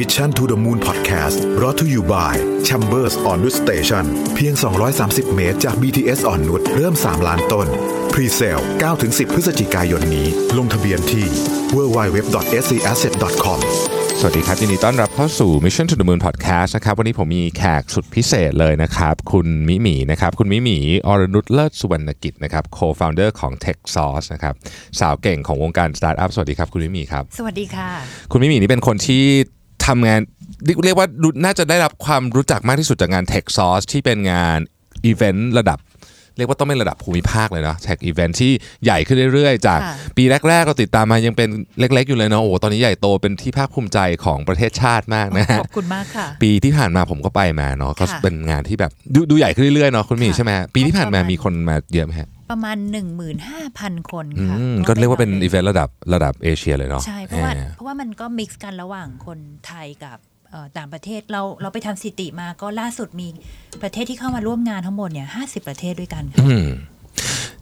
Mission to the Moon Podcast รอ t to you by Chambers on Wood Station เพียง 230 เมตรจาก BTS อ่อนนุชเริ่ม 3 ล้านต้น Pre-sale 9-10 พฤศจิกายนนี้ ลงทะเบียนที่ www.scasset.com สวัสดีครับ ยินดีต้อนรับเข้าสู่ Mission to the Moon Podcast นะครับ วันนี้ผมมีแขกสุดพิเศษเลยนะครับ คุณมิหมีนะครับ คุณมิหมีอรนุชเลิศสุวรรณกิจนะครับ co-founder ของ Tech Source นะครับ สาวเก่งของวงการสตาร์ทอัพสวัสดีครับ คุณมิหมีครับ สวัสดีค่ะ คุณมิหมีนี่เป็นคนที่ ทำงานเรียกว่าน่าจะได้รับความรู้จักมากที่สุดจากงาน Techsauce ที่เป็นงานอีเวนต์ระดับ เรียกว่าต้องเป็นระดับภูมิภาคเลยเนาะ tech event ที่ใหญ่ขึ้นเรื่อยๆ จากค่ะปีแรกๆ เราติดตามมายังเป็นเล็กๆ อยู่เลยเนาะโอ้โหตอนนี้ใหญ่โตเป็นที่ภาคภูมิใจของประเทศชาติมากนะฮะขอบคุณมากค่ะ ปีที่ผ่านมาผมก็ไปมาเนาะก็ค่ะเป็นงานที่แบบดูดูใหญ่ขึ้นเรื่อยๆเนาะคุณหมีค่ะใช่ไหมฮะปีที่ผ่านมาประมาณมีคนมาเยอะไหมฮะประมาณ 15,000 คนอืค่ะมก็เรียกว่าเป็นอีเวนต์ระดับระดับเอเชียเลยเนาะใช่เพราะว่าอ่เพราะว่ามันก็ mix กันระหว่างคนไทยกับเอ่อ ต่างประเทศเราเราไปทำสถิติมาก็ล่าสุดมีประเทศที่เข้ามาร่วมงานทั้งหมดเนี่ย50ประเทศด้วยกันค่ะอืม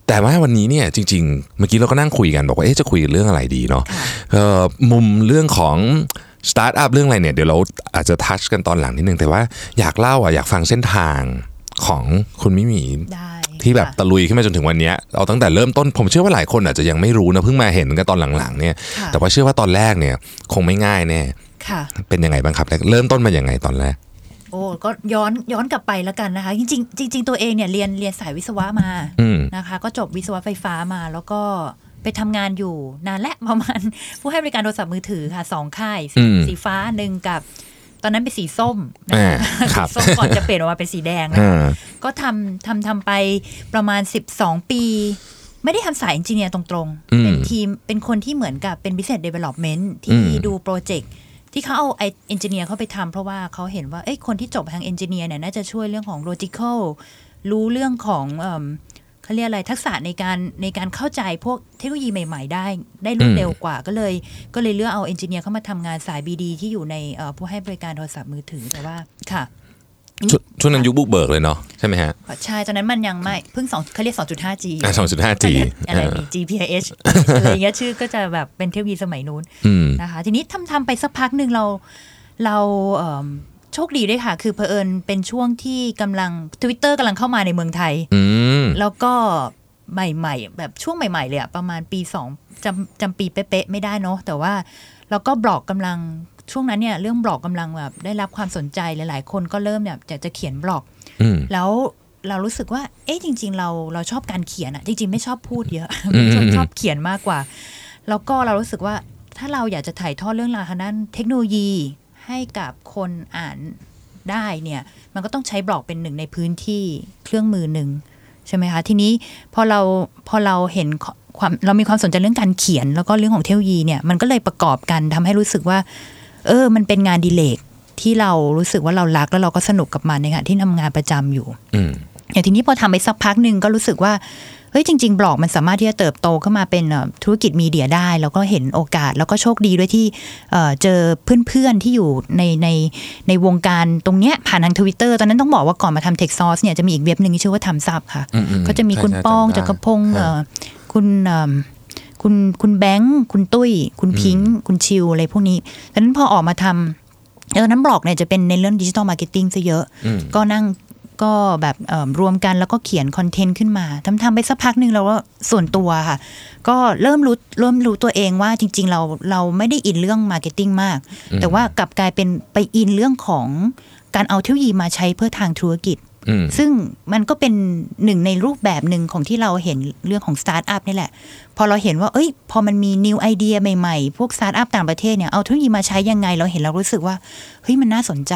แต่ว่าวันนี้เนี่ยจริง ๆ เมื่อกี้เราก็นั่งคุยกันบอกว่าเอ๊ะจะคุยเรื่องอะไรดีเนาะค่ะเอ่อมุมเรื่องของสตาร์ทอัพเรื่องอะไรเนี่ยเดี๋ยวเราอาจจะ touch กันตอนหลังนิดนึงแต่ว่าอยากเล่าอะอยากฟังเส้นทางของคุณมิหมีได้ที่แบบค่ะตะลุยขึ้นมาจนถึงวันเนี้ยเอาตั้งแต่เริ่มต้นผมเชื่อว่าหลายคนอาจจะยังไม่รู้นะเพิ่งมาเห็นกันตอนหลังๆเนี่ยค่ะแต่ว่าเชื่อว่าตอนแรกเนี่ยคงไม่ง่ายแน่ ค่ะ เป็นยังไงบ้างครับ เริ่มต้นมาอย่างไงตอนแรกโอ้ก็ย้อนย้อนกลับไปแล้วกันนะคะ จริงๆจริงๆตัวเองเนี่ยเรียนเรียนสายวิศวะมาอืมนะคะ ก็จบวิศวะไฟฟ้ามา แล้วก็ไปทำงานอยู่นานและประมาณผู้ให้บริการโทรศัพท์มือถือค่ะสองค่ายสีอืมสีฟ้าหนึ่งกับ ตอนนั้นเป็นสีส้มนะอ่าคะครับสีส้มก่อนจะเปลี่ยนออกมาเป็นสีแดงนะอ่าคะก็ทำทำทำไปประมาณ 12 ปี ไม่ได้ทำสาย engineer ตรงอืมๆเป็นทีมเป็นคนที่เหมือนกับเป็น business development ที่อืมดู project ที่เขาเอาไอ engineer เข้าไปทำเพราะว่าเขาเห็นว่าเอ้ยคนที่จบทาง engineer เนี่ยน่าจะช่วยเรื่องของ logical รู้เรื่องของเออเขาเรียกอะไรทักษะในการในการเข้าใจพวกเทคโนโลยีใหม่ ๆ ได้ได้รวดเร็วกว่าก็เลย ก็เลยเลือกเอาเอนจิเนียร์เข้ามาทำงานสายบีดีที่อยู่ในผู้ให้บริการโทรศัพท์มือถือแต่ว่าค่ะ ช่วงช่วงนั้นยุคบุกเบิกเลยเนาะใช่ไหมฮะใช่ตอนนั้นมันยังไม่เพิ่งสองเขาเรียก 2.5G อะ 2.5G อะไรเออมี GPRS อะไรอย่างเงี้ยชื่อก็จะแบบเป็นเทคโนโลยีสมัยนู้นอืมนะคะทีนี้ทำทำไปสักพักหนึ่งเราเราเอิ่มโชคดีด้วยค่ะ คือเผอิญเป็นช่วงที่กำลัง Twitter กำลังเข้ามาในเมืองไทยอืมแล้วก็ใหม่ ๆ แบบช่วงใหม่ ๆ เลยอะประมาณปีสองจำจำปีเป๊ะๆไม่ได้เนาะแต่ว่าแล้วก็บล็อกกำลัง ช่วงนั้นเนี่ยเรื่องบล็อกกำลังแบบได้รับความสนใจหลาย ๆ คนก็เริ่มแบบอยากจะเขียนบล็อกอืมแล้วเรารู้สึกว่า เอ๊ะจริง ๆ เราเราชอบการเขียนอะจริง ๆ ไม่ชอบพูดเยอะอืมชอบชอบเขียนมากกว่า แล้วก็เรารู้สึกว่าถ้าเราอยากจะถ่ายทอดเรื่องราวทางด้านเทคโนโลยีให้กับคนอ่านได้เนี่ย มันก็ต้องใช้บล็อกเป็นหนึ่งในพื้นที่เครื่องมือหนึ่งใช่ไหมคะ ทีนี้พอเราพอเราเห็นความเรามีความสนใจเรื่องการเขียน แล้วก็เรื่องของเทคโนโลยีเนี่ยมันก็เลยประกอบกันทำให้รู้สึกว่า เออ มันเป็นงานอดีเลกที่เรารู้สึกว่าเรารักแล้วเราก็สนุกกับมันในขณะที่ทำงานประจำอยู่อืมอย่างทีนี้พอทำไปสักพักหนึ่งก็รู้สึกว่าเฮ้ยจริง ๆบล็อกมันสามารถที่จะเติบโตขึ้นมาเป็นเอ่อธุรกิจมีเดียได้ แล้วก็เห็นโอกาสแล้วก็โชคดีด้วยที่เอ่อเจอเพื่อนๆที่อยู่ในในในวงการตรงเนี้ยผ่านทางทวิตเตอร์ตอนนั้นต้องบอกว่าก่อนมาทำ Techsauce เนี่ยจะมีอีกเว็บหนึ่งที่ชื่อว่า thumbsup ค่ะอืมอืมก็จะมีคุณใช่ใช่ป้องจำได้จักรพงศ์ครับเอ่อคุณเอิ่ม คุณคุณแบงค์คุณตุ้ย คุณพิงค์คุณชิวอะไรพวกนี้ดังนั้นพอออกมาทำแล้วตอนนั้นบล็อกเนี่ยจะเป็นในเรื่อง digital marketing ซะเยอะอืมก็นั่งก็แบบเอิ่มรวมกันแล้วก็เขียน content ขึ้นมาทำทำไปสักพักหนึ่งแล้วว่าส่วนตัวค่ะ ก็เริ่มรู้เริ่มรู้ตัวเองว่าจริง ๆ เราเราไม่ได้ in เรื่อง marketing มาก แต่ว่ากลับกลายเป็นไป in เรื่องของการเอาเทคโนโลยีมาใช้เพื่อทางธุรกิจอืม ซึ่งมันก็เป็นหนึ่งในรูปแบบหนึ่งของที่เราเห็นเรื่องของสตาร์ทอัพนี่แหละ พอเราเห็นว่า เอ้ย พอมันมี new idea ใหม่ๆ พวกสตาร์ทอัพต่างประเทศเนี่ย เอาเทคโนโลยีมาใช้ยังไง เราเห็นเรารู้สึกว่า เฮ้ย มันน่าสนใจ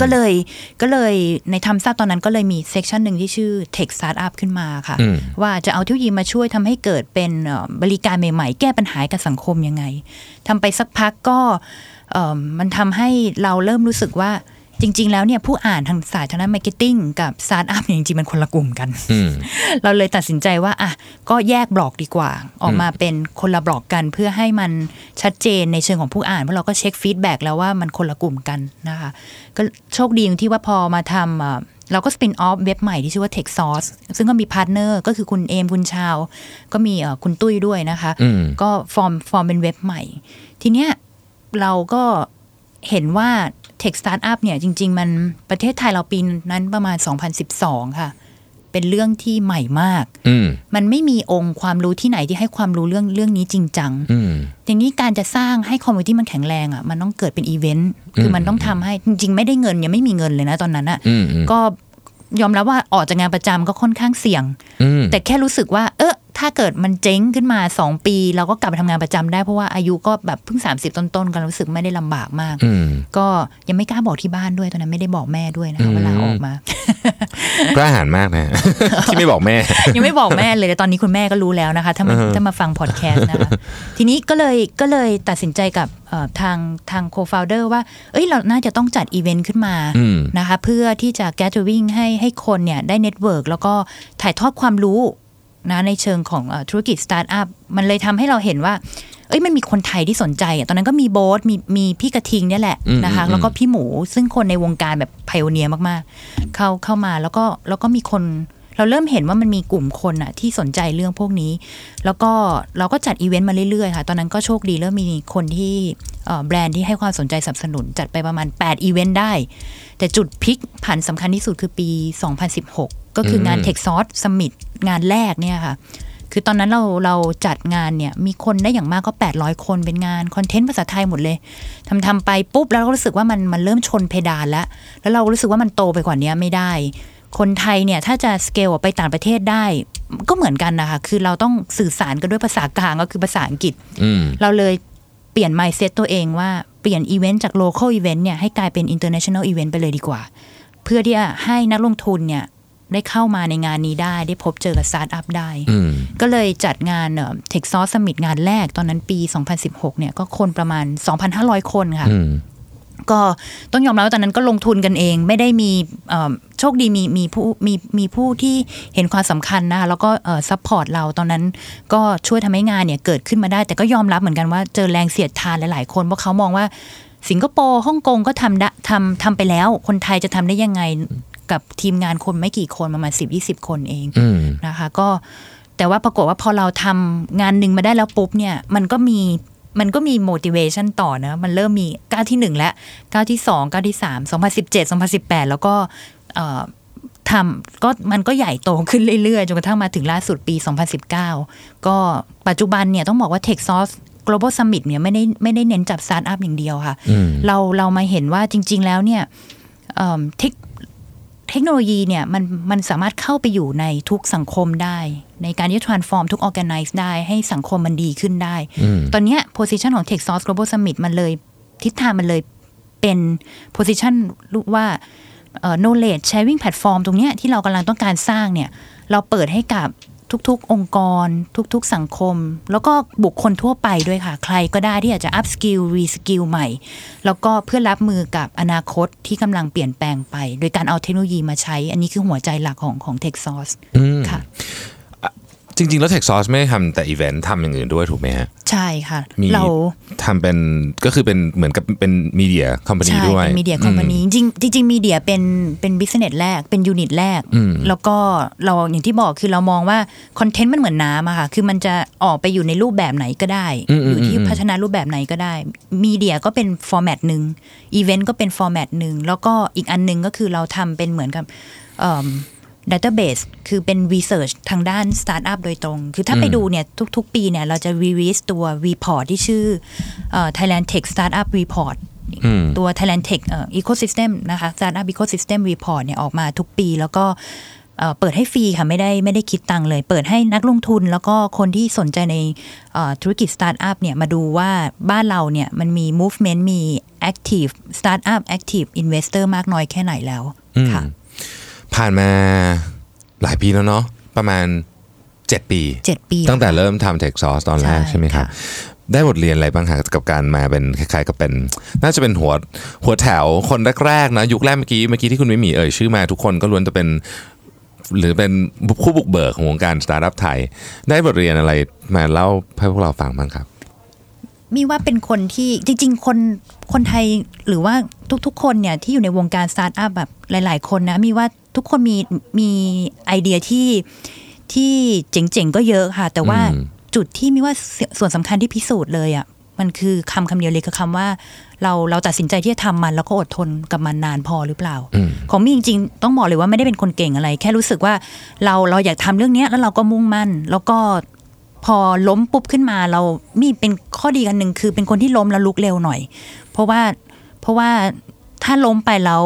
ก็เลยก็เลยใน thumbsup ตอนนั้นก็เลยมี section หนึ่งที่ชื่อ Tech Startup ขึ้นมาค่ะอืมว่าจะเอาเทคโนโลยีมาช่วยทำให้เกิดเป็นเอ่อบริการใหม่ๆ แก้ปัญหาให้กับสังคมยังไงทำไปสักพักก็เอ่อมันทำให้เราเริ่มรู้สึกว่า จริง ๆ แล้วเนี่ยผู้อ่านทางสายทางด้าน marketing กับสตาร์ทอัพเนี่ยจริงๆมันคนละกลุ่มกันอืมเราเลยตัดสินใจว่าอะก็แยกบล็อกดีกว่า ออกมาเป็นคนละบล็อกกันเพื่อให้มันชัดเจนในเชิงของผู้อ่านเพราะเราก็เช็ค feedback แล้วว่ามันคนละกลุ่มกันนะคะก็โชคดีอย่างที่ว่าพอมาทำเอ่อเราก็ spin off เว็บใหม่ที่ชื่อว่า Techsauce ซึ่งก็มี partner ก็คือคุณเอมคุณชาว ก็มีเอ่อคุณตุ้ยด้วยนะคะอืมก็ form form เป็นเว็บใหม่ ทีเนี้ยเราก็เห็นว่า Tech Startup เนี่ยจริง ๆ มันประเทศไทยเราปีนั้นประมาณ 2012 ค่ะ เป็นเรื่องที่ใหม่มากอืมมันไม่มีองค์ความรู้ที่ไหนที่ให้ความรู้เรื่องเรื่องนี้จริงจังอืมทีนี้การจะสร้างให้ community มันแข็งแรงอะมันต้องเกิดเป็นอีเวนต์คือมันต้องทำให้จริง ๆ ไม่ได้เงินยังไม่มีเงินเลยนะตอนนั้นอะอืมอืมก็ยอมรับว่าออกจากงานประจำก็ค่อนข้างเสี่ยงอืมแต่แค่รู้สึกว่า เออ ถ้าเกิดมันเจ๊งขึ้นมา 2 ปี เราก็กลับไปทำงานประจำได้เพราะว่าอายุก็แบบเพิ่ง 30 ต้นๆกันรู้สึกไม่ได้ลำบากมากอืมก็ยังไม่กล้าบอกที่บ้านด้วยตอนนั้นไม่ได้บอกแม่ด้วยนะอืคะมเวลาออกมากล้าหาญมากนะ ที่ไม่บอกแม่ ยังไม่บอกแม่เลยแต่ตอนนี้คุณแม่ก็รู้แล้วนะคะถ้ามาอือฮะถ้ามาฟังพอดแคสต์นะคะทีนี้ก็เลยก็เลยตัดสินใจกับเอ่อทางทางโคฟ o u เดอร์ว่า เอ้ยเราน่าจะต้องจัดอีเวนต์ขึ้นมาอืมนะคะเพื่อที่จะ gathering ให้ให้คนเนี่ยได้ network แล้วก็ถ่ายทอดความรู้ นะในเชิงของเออธุรกิจสตาร์ทอัพมันเลยทำให้เราเห็นว่า เอ้ยมันมีคนไทยที่สนใจอะตอนนั้นก็มีโบ๊ทมีมีพี่กระทิงเนี่ยแหละอืมนะคะอืมแล้วก็พี่หมูซึ่งคนในวงการแบบ pioneer มากๆ เข้าเข้ามาแล้วก็แล้วก็มีคนเราเริ่มเห็นว่ามันมีกลุ่มคนอะที่สนใจเรื่องพวกนี้ แล้วก็เราก็จัดอีเวนต์มาเรื่อยๆค่ะ ตอนนั้นก็โชคดีเริ่มมีคนที่เอ่อแบรนด์ที่ให้ความสนใจสนับสนุน จัดไปประมาณ 8 อีเวนต์ได้ แต่จุดพลิกผันสำคัญที่สุดคือปี 2016 ก็คืองานอืม Tech s o u r c e Summit งานแรกเนี่ยค่ะ คือตอนนั้นเราเราจัดงานเนี่ย มีคนได้อย่างมากก็ 800 คนเป็นงานคอนเทนต์ภาษาไทยหมดเลยทำทำไปปุ๊บ แล้วเราก็รู้สึกว่ามันมันเริ่มชนเพดานแล้ว แล้วเรารู้สึกว่ามันโตไปกว่านี้ไม่ได้ คนไทยเนี่ยถ้าจะสเกลออกไปต่างประเทศได้ก็เหมือนกันนะคะ คือเราต้องสื่อสารกันด้วยภาษากลางก็คือภาษาอังกฤษอืมเราเลยเปลี่ยน mindset ตัวเองว่าเปลี่ยนอีเวนต์จาก local event เนี่ยให้กลายเป็น international event ไปเลยดีกว่า เพื่อที่จะให้นักลงทุนเนี่ย ได้เข้ามาในงานนี้ได้ ได้พบเจอกับสตาร์ทอัพได้อืมก็เลยจัดงานTechsauce Summit งานแรกตอนนั้นปี 2016 เนี่ยก็คนประมาณ 2,500 คนค่ะอืมก็ต้องยอมรับว่าตอนนั้นก็ลงทุนกันเอง ไม่ได้มีเอ่อโชคดีมีมีผู้มีมีผู้ที่เห็นความสำคัญนะแล้วก็เอ่อ support เราตอนนั้นก็ช่วยทำให้งานเนี่ยเกิดขึ้นมาได้ แต่ก็ยอมรับเหมือนกันว่าเจอแรงเสียดทานหลาย ๆ คนเพราะเขามองว่าสิงคโปร์ฮ่องกงก็ทำได้ทำทำไปแล้ว คนไทยจะทำได้ยังไง กับทีมงานคนไม่กี่คนประมาณ10-20คนเองอืมนะคะ ก็แต่ว่าปรากฏว่าพอเราทำงานหนึ่งมาได้แล้วปุ๊บเนี่ยมันก็มีมันก็มี motivation ต่อนะ มันเริ่มมีก้าวที่หนึ่งและก้าวที่สองก้าวที่สามสองพันสิบเจ็ดสองพันสิบแปดแล้วก็เอ่อทำก็มันก็ใหญ่โตขึ้นเรื่อยๆ จนกระทั่งมาถึงล่าสุดปี 2019 ก็ปัจจุบันเนี่ยต้องบอกว่า Techsauce Global Summit เนี่ยไม่ได้ไม่ได้เน้นจับสตาร์ทอัพอย่างเดียวค่ะอืมเราเรามาเห็นว่าจริง ๆ แล้วเนี่ยเอิ่มเทค เทคโนโลยีเนี่ยมันมันสามารถเข้าไปอยู่ในทุกสังคมได้ ในการที่จะ transform ทุก organize ได้ให้สังคมมันดีขึ้นได้อืมตอนเนี้ย position ของ Tech Source Global Summit มันเลย ทิศทางมันเลยเป็น position ว่าเอ่อ knowledge sharing platform ตรงเนี้ยที่เรากำลังต้องการสร้างเนี่ย เราเปิดให้กับ ทุกๆ องค์กร ทุกๆ สังคม แล้วก็บุคคลทั่วไปด้วยค่ะ ใครก็ได้ที่อยากจะ up skill re skill ใหม่ แล้วก็เพื่อรับมือกับอนาคตที่กำลังเปลี่ยนแปลงไป โดยการเอาเทคโนโลยีมาใช้ อันนี้คือหัวใจหลักของของ Techsauce อืมค่ะ จริง ๆ แล้ว Techsauce ไม่ได้ทำแต่อีเวนต์ทำอย่างอื่นด้วยถูกไหมฮะ ใช่ค่ะมีเราทำเป็นก็คือเป็นเหมือนกับเป็น media company ใช่ด้วยเป็น media company จริงจริง media เป็นเป็น business แรกเป็น unit แรกอืมแล้วก็เราอย่างที่บอกคือเรามองว่า คอนเทนต์มันเหมือนน้ำอะค่ะ คือมันจะออกไปอยู่ในรูปแบบไหนก็ได้อืมอืมอยู่ที่อืมพัฒนารูปแบบไหนก็ได้ media ก็เป็น format หนึ่งอีเวนต์ก็เป็น format หนึ่งแล้วก็อีกอันหนึงก็คือเราทำเป็นเหมือนกับ database คือเป็น Research ทางด้านสตาร์ทอัพโดยตรง คือถ้าไปดูเนี่ย ทุก ๆ ปีเนี่ย เราจะ release ตัว report ที่ชื่อเอ่อ Thailand Tech Startup Report อืมตัว Thailand Tech เอ่อ Ecosystem นะคะ Startup Ecosystem Report เนี่ยออกมาทุกปีแล้วก็เอ่อเปิดให้ฟรีค่ะ ไม่ได้ไม่ได้คิดตังค์เลย เปิดให้นักลงทุนแล้วก็คนที่สนใจในเอ่อธุรกิจสตาร์ทอัพเนี่ยมาดูว่าบ้านเราเนี่ยมันมี movement มี active startup active investor มากน้อยแค่ไหนแล้วค่ะ ผ่านมาหลายปีแล้วเนาะประมาณ 7 ปีเจ็ดปี ตั้งแต่เริ่มทำ Techsauce ตอนแรกใช่ใช่ไหมครับค่ะได้บทเรียนอะไรบ้างคะกับการมาเป็นคล้ายๆกับเป็น น่าจะเป็นหัวหัวแถวคนแรกๆนะยุคแรกเมื่อกี้เมื่อกี้ที่คุณมิหมีเอ่ยชื่อมาทุกคนก็ล้วนจะเป็นหรือเป็นคู่บุกเบิกของวงการสตาร์ทอัพไทย ได้บทเรียนอะไรมาเล่าให้พวกเราฟังบ้างครับ หมีว่าเป็นคนที่จริง ๆ คนคนไทยหรือว่าทุกๆ คนเนี่ยที่อยู่ในวงการสตาร์ทอัพแบบหลาย ๆ คนนะหมีว่า ทุกคนมีมีไอเดียที่ที่เจ๋งๆก็เยอะค่ะ แต่ว่าอืมจุดที่หมีว่าสส่วนสำคัญที่พิสูจน์เลยอะมันคือคำคำเดียวเลยคือคำว่า เราเราตัดสินใจที่จะทำมัน แล้วก็อดทนกับมันนานพอหรือเปล่าอืมของมี่จริง ๆ ต้องบอกเลยว่าไม่ได้เป็นคนเก่งอะไร แค่รู้สึกว่าเราเราอยากทำเรื่องเนี้ยแล้วเราก็มุ่งมั่น แล้วก็พอล้มปุ๊บขึ้นมาเรามีเป็นข้อดีกันหนึ่งคือเป็นคนที่ล้มแล้วลุกเร็วหน่อย เพราะว่าเพราะว่าถ้าล้มไปแล้ว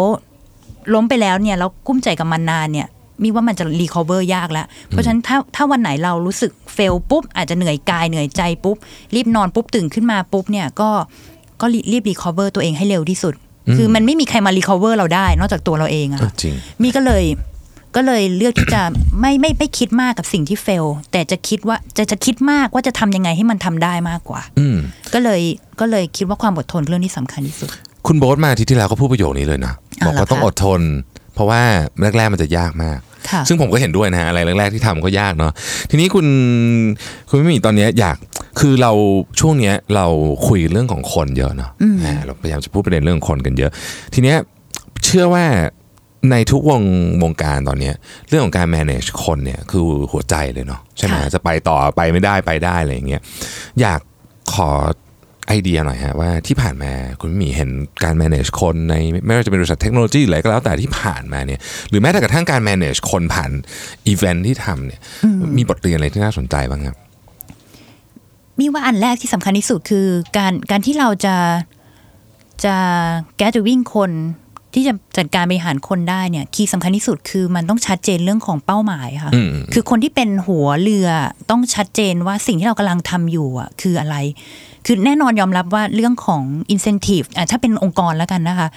ล้มไปแล้วเนี่ยแล้วกุ้มใจกับมันนานเนี่ยมีว่ามันจะรีคอเวอร์ยากแล้ว เพราะฉะนั้นถ้าถ้าวันไหนเรารู้สึกเฟลปุ๊บ อาจจะเหนื่อยกายเหนื่อยใจปุ๊บ รีบนอนปุ๊บตื่นขึ้นมาปุ๊บเนี่ยก็ก็รีรีบ recover ตัวเองให้เร็วที่สุด คือมันไม่มีใครมา recover เราได้ นอกจากตัวเราเองอะเออจริงหมีก็เลยก็เลยเลือกที่จะไม่ไม่ไม่คิดมากกับสิ่งที่ fail แต่จะคิดว่าจะจะคิดมากว่าจะทำยังไงให้มันทำได้มากกว่า อืมก็เลยก็เลยคิดว่าความอดทนเรื่องที่สำคัญที่สุด คุณโบ๊ทมาอาทิตย์ที่แล้วก็พูดประโยคนี้เลยนะอ่า บอกว่าเหรอคะต้องอดทน เพราะว่าแรกๆมันจะยากมากค่ะซึ่งผมก็เห็นด้วยนะฮะอะไรแรกๆที่ทำก็ยากเนาะทีนี้คุณคุณไม่มีตอนเนี้ยอยากคือเราช่วงเนี้ยเราคุยเรื่องของคนเยอะเนาะอ่าเราพยายามจะพูดประเด็นเรื่องของคนกันเยอะ ทีเนี้ยเชื่อว่าในทุกวงวงการตอนเนี้ยเรื่องของการ manage คนเนี่ยคือหัวใจเลยเนาะใช่ไหมค่ะจะไปต่อไปไม่ได้ไปได้อะไรอย่างเงี้ยอยากขอ ไอเดียหน่อยฮะว่าที่ผ่านมาคุณหมีเห็นการ manage คนในไม่ว่าจะเป็นบริษัทเทคโนโลยีหรืออะไรก็แล้วแต่ที่ผ่านมาเนี่ยหรือแม้แต่กระทั่งการ manage คนผ่านอีเวนท์ที่ทำเนี่ยมีบทเรียนอะไรที่น่าสนใจบ้างครับหมีว่าอันแรกที่สำคัญที่สุดคือการการที่เราจะจะ gathering คนที่จะจัดการบริหารคนได้เนี่ย key สำคัญที่สุดคือมันต้องชัดเจนเรื่องของเป้าหมายค่ะอืมคือคนที่เป็นหัวเรือต้องชัดเจนว่าสิ่งที่เรากำลังทำอยู่อะคืออะไร คือแน่นอนยอมรับว่าเรื่องของ incentive อะถ้าเป็นองค์กรแล้วกันนะคะ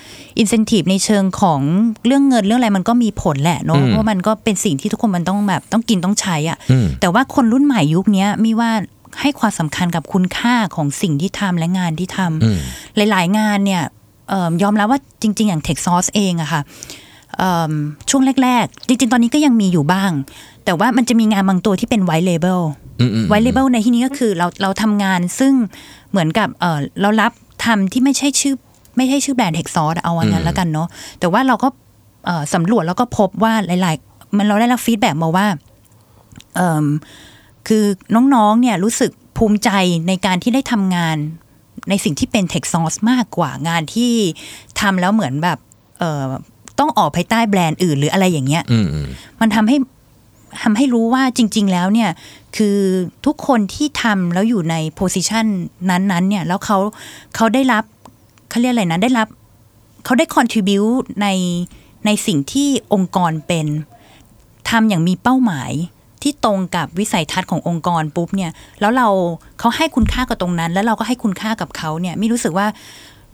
incentive ในเชิงของเรื่องเงินเรื่องอะไรมันก็มีผลแหละเนาะอืมเพราะมันก็เป็นสิ่งที่ทุกคนมันต้องแบบต้องกินต้องใช้อะอืมแต่ว่าคนรุ่นใหม่ยุคเนี้ยมีว่าให้ความสำคัญกับคุณค่าของสิ่งที่ทำและงานที่ทำอืมหลาย ๆ งานเนี่ยเอิ่มยอมรับว่าจริง ๆ อย่าง Tech Source เองอะค่ะเอิ่มช่วงแรก ๆ จริง ๆ ตอนนี้ก็ยังมีอยู่บ้าง แต่ว่ามันจะมีงานบางตัวที่เป็น white label อืมอืม white label ในที่นี้ก็คือเราเราทำงานซึ่งเหมือนกับเออเรารับทำที่ไม่ใช่ชื่อไม่ใช่ชื่อแบรนด์ Tech Source อะเอาว่างั้นแล้วกันเนาะแต่ว่าเราก็เอ่อสำรวจแล้วก็พบว่าหลาย ๆ มันเราได้รับฟีดแบ็มาว่าเอิ่มคือน้องๆเนี่ยรู้สึกภูมิใจในการที่ได้ทำงานในสิ่งที่เป็น tech source มากกว่างานที่ทำแล้วเหมือนแบบเอ่อต้องออกภายใต้แบรนด์อื่นหรืออะไรอย่างเงี้ยอืมอืมมันทำให้ ทำให้รู้ว่าจริง ๆ แล้วเนี่ยคือทุกคนที่ทำแล้วอยู่ในโพสิชันนั้นๆเนี่ยแล้วเขาเขาได้รับเขาเรียกอะไรนะได้รับเขาได้ contribu ในในสิ่งที่องค์กรเป็นทำอย่างมีเป้าหมายที่ตรงกับวิสัยทัศน์ขององค์กรปุ๊บเนี่ย แล้วเราเขาให้คุณค่ากับตรงนั้น แล้วเราก็ให้คุณค่ากับเขาเนี่ยไม่รู้สึกว่า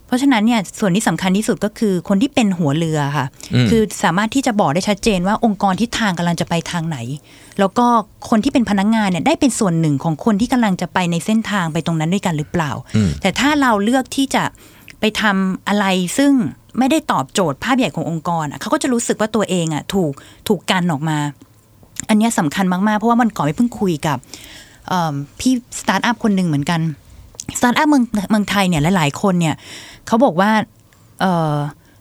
เพราะฉะนั้นเนี่ยส่วนที่สำคัญที่สุดก็คือคนที่เป็นหัวเรือค่ะ คือสามารถที่จะบอกได้ชัดเจนว่าองค์กรทิศทางกำลังจะไปทางไหน แล้วก็คนที่เป็นพนักงานเนี่ยได้เป็นส่วนหนึ่งของคนที่กำลังจะไปในเส้นทางไปตรงนั้นด้วยกันหรือเปล่า แต่ถ้าเราเลือกที่จะไปทำอะไรซึ่งไม่ได้ตอบโจทย์ภาพใหญ่ขององค์กรอะเขาก็จะรู้สึกว่าตัวเองอะถูกถูกกันออกมา อันเนี้ยสำคัญมากๆเพราะว่าวันก่อนมิเพิ่งคุยกับเอิ่มพี่สตาร์ทอัพคนหนึ่งเหมือนกัน สตาร์ทอัพเมืองเมืองไทยเนี่ยหลายๆคนเนี่ยเขาบอกว่าเอ่อ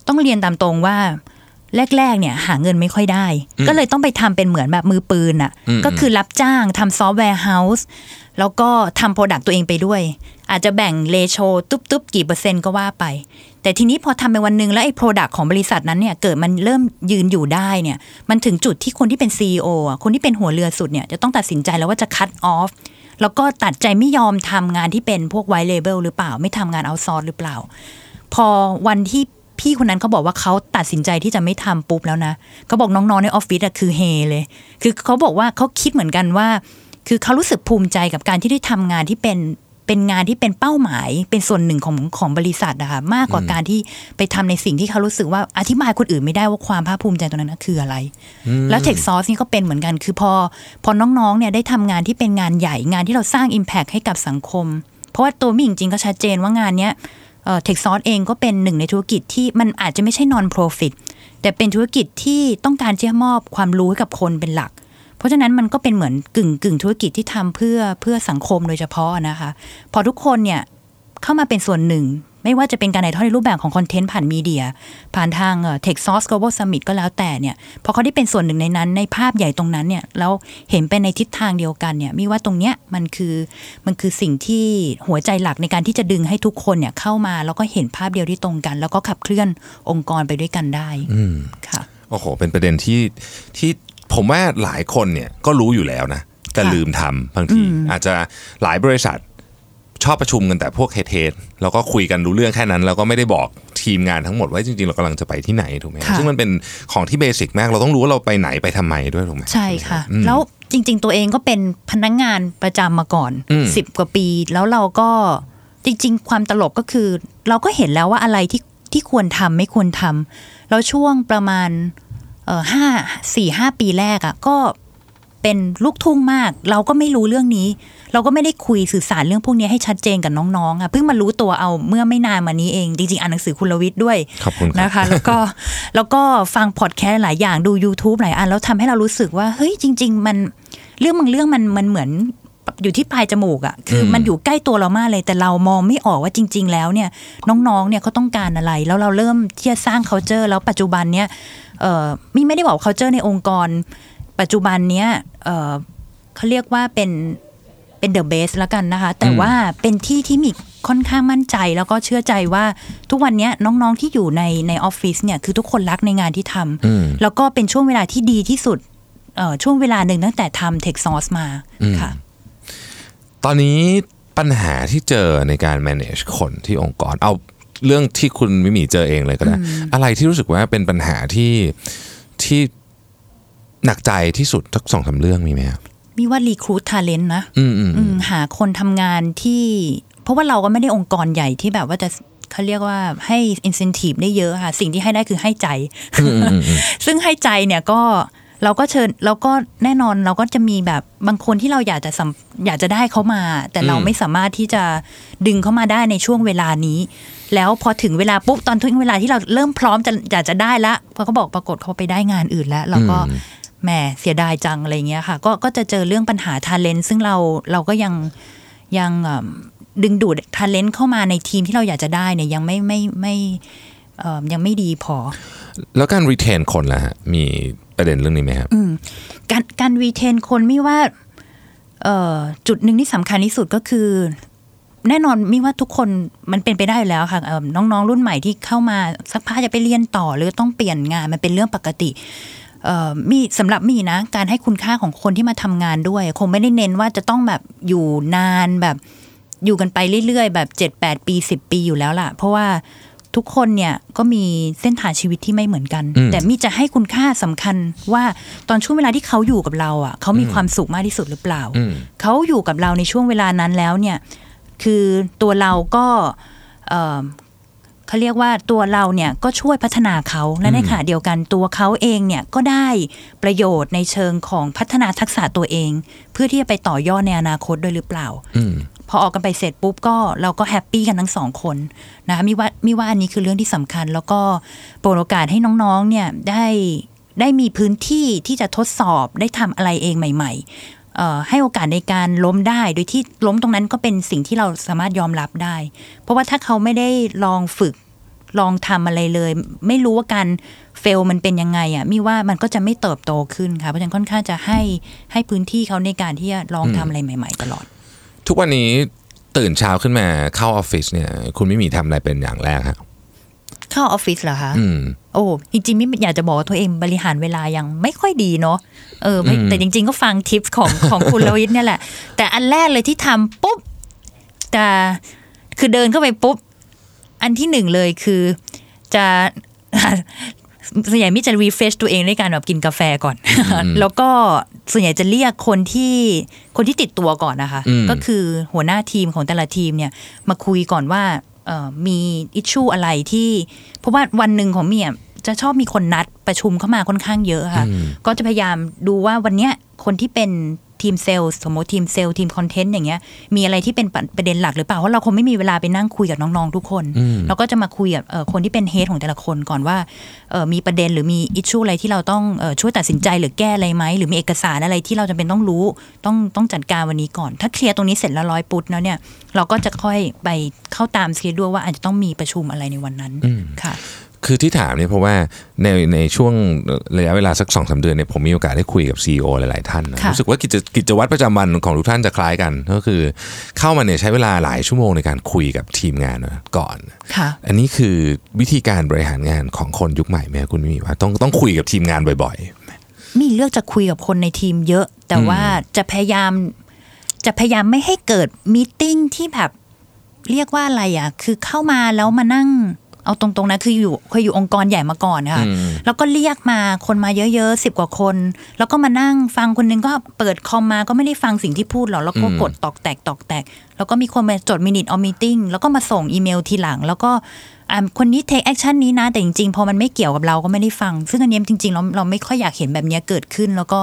ต้องเรียนตามตรงว่าแรกๆเนี่ยหาเงินไม่ค่อยได้ ก็เลยต้องไปทำเป็นเหมือนแบบมือปืนอะ่ะ ก็คือรับจ้างทำ software house แล้วก็ทำ product ตัวเองไปด้วย อาจจะแบ่ง ratio ตุ๊บๆ กี่เปอร์เซ็นต์ก็ว่าไป แต่ทีนี้พอทำไปวันหนึ่งแล้วไอ้ product ของบริษัทนั้นเนี่ยเกิดมันเริ่มยืนอยู่ได้เนี่ย มันถึงจุดที่คนที่เป็น CEO อะคนที่เป็นหัวเรือสุดเนี่ยจะต้องตัดสินใจแล้วว่าจะ cut off แล้วก็ตัดใจไม่ยอมทำงานที่เป็นพวก white label หรือเปล่า ไม่ทำงาน outsource หรือเปล่า พอวันที่พี่คนนั้นเขาบอกว่าเขาตัดสินใจที่จะไม่ทำปุ๊บแล้วนะเขาบอกน้องๆในออฟฟิศอะคือเฮเลย คือเขาบอกว่าเขาคิดเหมือนกันว่า คือเขารู้สึกภูมิใจกับการที่ได้ทำงานที่เป็น เป็นงานที่เป็นเป้าหมายเป็นส่วนหนึ่งของของบริษัทอะค่ะมากกว่าการที่ไปทำในสิ่งที่เขารู้สึกว่าอธิบายคนอื่นไม่ได้ว่าความภาคภูมิใจตรงนั้นนะคืออะไร แล้ว Tech Source นี่ก็เป็นเหมือนกันคือพอ พอน้องๆเนี่ยได้ทำงานที่เป็นงานใหญ่งานที่เราสร้าง Impact ให้กับสังคม เพราะว่าตัวมิ่งจริงๆก็ชัดเจนว่างานเนี้ยเอ่อ Tech Source เองก็เป็นหนึ่งในธุรกิจที่มันอาจจะไม่ใช่ non profit แต่เป็นธุรกิจที่ต้องการที่จะมอบความรู้ให้กับคนเป็นหลักเพ ราะฉะนั้นมันก็เป็นเหมือนกึ่งกึ่งธุรกิจที่ทำเพื่อเพื่อสังคมโดยเฉพาะนะคะ พอทุกคนเนี่ยเข้ามาเป็นส่วนหนึ่ง ไม่ว่าจะเป็นการถ่ายทอดในรูปแบบของคอนเทนต์ผ่านมีเดีย ผ่านทางเอ่อ Tech Source Global Summit ก็แล้วแต่เนี่ยพอเขาได้เป็นส่วนหนึ่งในนั้น ในภาพใหญ่ตรงนั้นเนี่ยแล้วเห็นไปในทิศทางเดียวกันเนี่ยมีว่าตรงเนี้ยมันคือมันคือสิ่งที่หัวใจหลักในการที่จะดึงให้ทุกคนเนี่ยเข้ามาแล้วก็เห็นภาพเดียวที่ตรงกัน แล้วก็ขับเคลื่อนองค์กรไปด้วยกันได้ค่ะโอ้โห เป็นประเด็นที่ที่ ผมว่าหลายคนเนี่ยก็รู้อยู่แล้วนะ แต่ค่ะลืมทำบางที อาจจะหลายบริษัทชอบประชุมกันแต่พวกเฮดเทแล้วก็คุยกันรู้เรื่องแค่นั้น แล้วก็ไม่ได้บอกทีมงานทั้งหมดว่าจริงๆ เรากำลังจะไปที่ไหนถูกไหมค่ะซึ่งมันเป็นของที่เบสิกมาก เราต้องรู้ว่าเราไปไหนไปทำไมด้วยถูกไหมใช่ค่ะอืมแล้วจริง ๆ ตัวเองก็เป็นพนักงานประจำมาก่อนอืมสิบกว่าปี แล้วเราก็จริง ๆ ความตลกก็คือ เราก็เห็นแล้วว่าอะไรที่ที่ควรทำไม่ควรทำแล้วช่วงประมาณเออ ห้าสี่ห้าปีแรกอะ่ะก็เป็นลูกทุ่งมาก เราก็ไม่รู้เรื่องนี้ เราก็ไม่ได้คุยสื่อสารเรื่องพวกนี้ให้ชัดเจนกับน้องๆอะ่ะเพิ่งมารู้ตัวเอาเมื่อไม่นานมานี้เอง จริงๆ อ่านหนังสือคุณลวิทย์ด้วยขอบคุณครับนะคะ แล้วก็แล้วก็ฟังพอดแคสต์หลายอย่างดู YouTube หลายอันแล้วทำให้เรารู้สึกว่า เฮ้ยจริง ๆ มันเรื่องบางเรื่องมันมันเหมือน อยู่ที่ปลายจมูกอะคืออมมันอยู่ใกล้ตัวเรามากเลย แต่เรามองไม่ออกว่าจริง ๆ แล้วเนี่ยน้องๆเนี่ยเขาต้องการอะไร แล้วเราเริ่มที่จะสร้าง culture แล้วปัจจุบันเนี่ยเออมีไม่ได้บอก culture ในองค์กร ปัจจุบันเนี้ยเออเขาเรียกว่าเป็นเป็นเดอะเบสแล้วกันนะคะ แต่ว่าเป็นที่ที่มีค่อนข้างมั่นใจแล้วก็เชื่อใจว่าทุกวันเนี้ยน้องๆที่อยู่ในในออฟฟิศเนี่ยคือทุกคนรักในงานที่ทำอืมแล้วก็เป็นช่วงเวลาที่ดีที่สุดเอ่อช่วงเวลาหนึ่งตั้งแต่ทำ Tech Source มาค่ะ ตอนนี้ปัญหาที่เจอในการ manage คนที่องค์กร เอาเรื่องที่คุณมิมีเจอเองเลยก็ได้อะไรที่รู้สึกว่าเป็นปัญหาที่ที่หนักใจที่สุดทักสองสามเรื่องมีไหมครับมีว่า recruit talent นะอืมอืมอืมหาคนทำงานที่ เพราะว่าเราก็ไม่ได้องค์กรใหญ่ที่แบบว่าจะเขาเรียกว่าให้ incentive ได้เยอะค่ะ สิ่งที่ให้ได้คือให้ใจ ซึ่งให้ใจเนี่ยก็ เราก็เชิญเราก็แน่นอนเราก็จะมีแบบบางคนที่เราอยากจะสัมอยากจะได้เขามา แต่เราอืมไม่สามารถที่จะดึงเขามาได้ในช่วงเวลานี้ แล้วพอถึงเวลาปุ๊บตอนถึงเวลาที่เราเริ่มพร้อมจะอยากจะได้ละพอเขาบอกปรากฏเขาไปได้งานอื่นแล้วเราก็แหมเสียดายจังอะไรเงี้ยค่ะ ก็ก็จะเจอเรื่องปัญหา talent ซึ่งเราเราก็ยังยังเอิ่มดึงดูด talent เข้ามาในทีมที่เราอยากจะได้เนี่ยยังไม่ไม่ไม่เอิ่ม ยังไม่ดีพอ แล้วการ retain คนล่ะฮะมีประเด็นเรื่องนี้ไหมครับการการ retain คนไม่ว่าเอ่อจุดหนึ่งที่สำคัญที่สุดก็คือ แน่นอนมิว่าทุกคนมันเป็นไปได้อยู่แล้วค่ะเอิ่มน้องๆ รุ่นใหม่ที่เข้ามาสักพักจะไปเรียนต่อหรือต้องเปลี่ยนงานมันเป็นเรื่องปกติเอ่อมีสำหรับมีนะ การให้คุณค่าของคนที่มาทำงานด้วย คงไม่ได้เน้นว่าจะต้องแบบอยู่นานแบบอยู่กันไปเรื่อยๆ แบบเจ็ดแปดปีสิบปีอยู่แล้วล่ะ เพราะว่า ทุกคนเนี่ยก็มีเส้นทางชีวิตที่ไม่เหมือนกันอืมแต่มีจะให้คุณค่าสำคัญว่าตอนช่วงเวลาที่เขาอยู่กับเราอะเขามีความสุขมากที่สุดหรือเปล่าอืมเขาอยู่กับเราในช่วงเวลานั้นแล้วเนี่ยคือตัวเราก็เอ่อเขาเรียกว่าตัวเราเนี่ยก็ช่วยพัฒนาเขาและในขณะเดียวกันตัวเขาเองเนี่ยก็ได้ประโยชน์ในเชิงของพัฒนาทักษะตัวเอง เพื่อที่จะไปต่อยอดในอนาคตด้วยหรือเปล่า อืมพอออกกันไปเสร็จปุ๊บก็เราก็แฮปปี้กันทั้งสองคนนะคะมิว่ามิว่าอันนี้คือเรื่องที่สำคัญ แล้วก็เปิดโอกาสให้น้องๆเนี่ยได้ได้มีพื้นที่ที่จะทดสอบได้ทำอะไรเองใหม่ๆเอ่อให้โอกาสในการล้มได้ โดยที่ล้มตรงนั้นก็เป็นสิ่งที่เราสามารถยอมรับได้ เพราะว่าถ้าเขาไม่ได้ลองฝึกลองทำอะไรเลย ไม่รู้ว่าการเฟลมันเป็นยังไงอะมิว่ามันก็จะไม่เติบโตขึ้นค่ะเพราะฉะนั้นค่อนข้างจะให้ให้พื้นที่เขาในการที่จะลองทำอะไรใหม่ ๆ ตลอด ทุกวันนี้ตื่นเช้าขึ้นมาเข้าออฟฟิศเนี่ย คุณไม่มีทำอะไรเป็นอย่างแรกฮะเข้าออฟฟิศเหรอคะอืมโอ้จริงๆไม่อยากจะบอกว่าตัวเองบริหารเวลายังไม่ค่อยดีเนาะเออไม่อืมแต่จริง ๆ ก็ฟังทิปของของคุณลวิทย์เนี่ยแหละ แต่อันแรกเลยที่ทำปุ๊บจะคือเดินเข้าไปปุ๊บ อันที่หนึ่งเลยคือจะ ส่วนใหญ่มิจะ refresh ตัวเองด้วยการแบบกินกาแฟก่อน แล้วก็ส่วนใหญ่จะเรียกคนที่คนที่ติดตัวก่อนนะคะอืมก็คือหัวหน้าทีมของแต่ละทีมเนี่ยมาคุยก่อนว่าเอ่อมี issue อะไรที่ เพราะว่าวันหนึ่งของเมียจะชอบมีคนนัดประชุมเข้ามาค่อนข้างเยอะค่ะ ก็จะพยายามดูว่าวันเนี้ยคนที่เป็น ทีมเซลล์สมมติทีมเซลล์ทีม content อย่างเงี้ยมีอะไรที่เป็นประเด็นหลักหรือเปล่าเพราะเราคงไม่มีเวลาไปนั่งคุยกับน้องๆทุกคน เราก็จะมาคุยกับเอ่อคนที่เป็น head ของแต่ละคนก่อนว่าเอ่อมีประเด็นหรือมี issue อะไรที่เราต้องเอ่อช่วยตัดสินใจหรือแก้อะไรไหมหรือมีเอกสารอะไรที่เราจำเป็นต้องรู้ต้องต้องจัดการวันนี้ก่อน ถ้าเคลียร์ตรงนี้เสร็จเรียบร้อยปุ๊บแล้วเนี่ยเราก็จะค่อยไปเข้าตามสเกดูว่าอาจจะต้องมีประชุมอะไรในวันนั้นค่ะ คือที่ถามเนี่ยเพราะว่าในในช่วงระยะเวลาสักสองสาเดือนเนี่ยผมมีโอกาสได้คุยกับ CEO หลาย ๆ ท่านนะค่ะรู้สึกว่ากิจกิจวัตรประจำวันของทุกท่านจะคล้ายกัน ก็คือเข้ามาเนี่ยใช้เวลาหลายชั่วโมงในการคุยกับทีมงานนะก่อนค่ะอันนี้คือวิธีการบริหารงานของคนยุคใหม่ไหมคุณมีว่าต้องต้องคุยกับทีมงานบ่อยมีเลือกจะคุยกับคนในทีมเยอะ แต่ว่าจะพยายามจะพยายามไม่ให้เกิด meeting ที่แบบเรียกว่าอะไรอะ คือเข้ามาแล้วมานั่ง เอาตรงๆนะคืออยู่เคยอยู่องค์กรใหญ่มาก่อนค่ะแล้วก็เรียกมาคนมาเยอะๆสิบกว่าคน แล้วก็มานั่งฟังคนหนึ่งก็เปิดคอมมาก็ไม่ได้ฟังสิ่งที่พูดหรอกแล้วก็กดตอกแตกตอกแตก แล้วก็มีคนมาจดมินิทออม e ติ้งแล้วก็มาส่งอีเมลทีหลัง แล้วก็อ่า คนนี้ take action นี้นะ แต่จริงๆ พอมันไม่เกี่ยวกับเราก็ไม่ได้ฟัง ซึ่งอันเนี้ยจริงๆเราเราไม่ค่อยอยากเห็นแบบเนี้ยเกิดขึ้นแล้วก็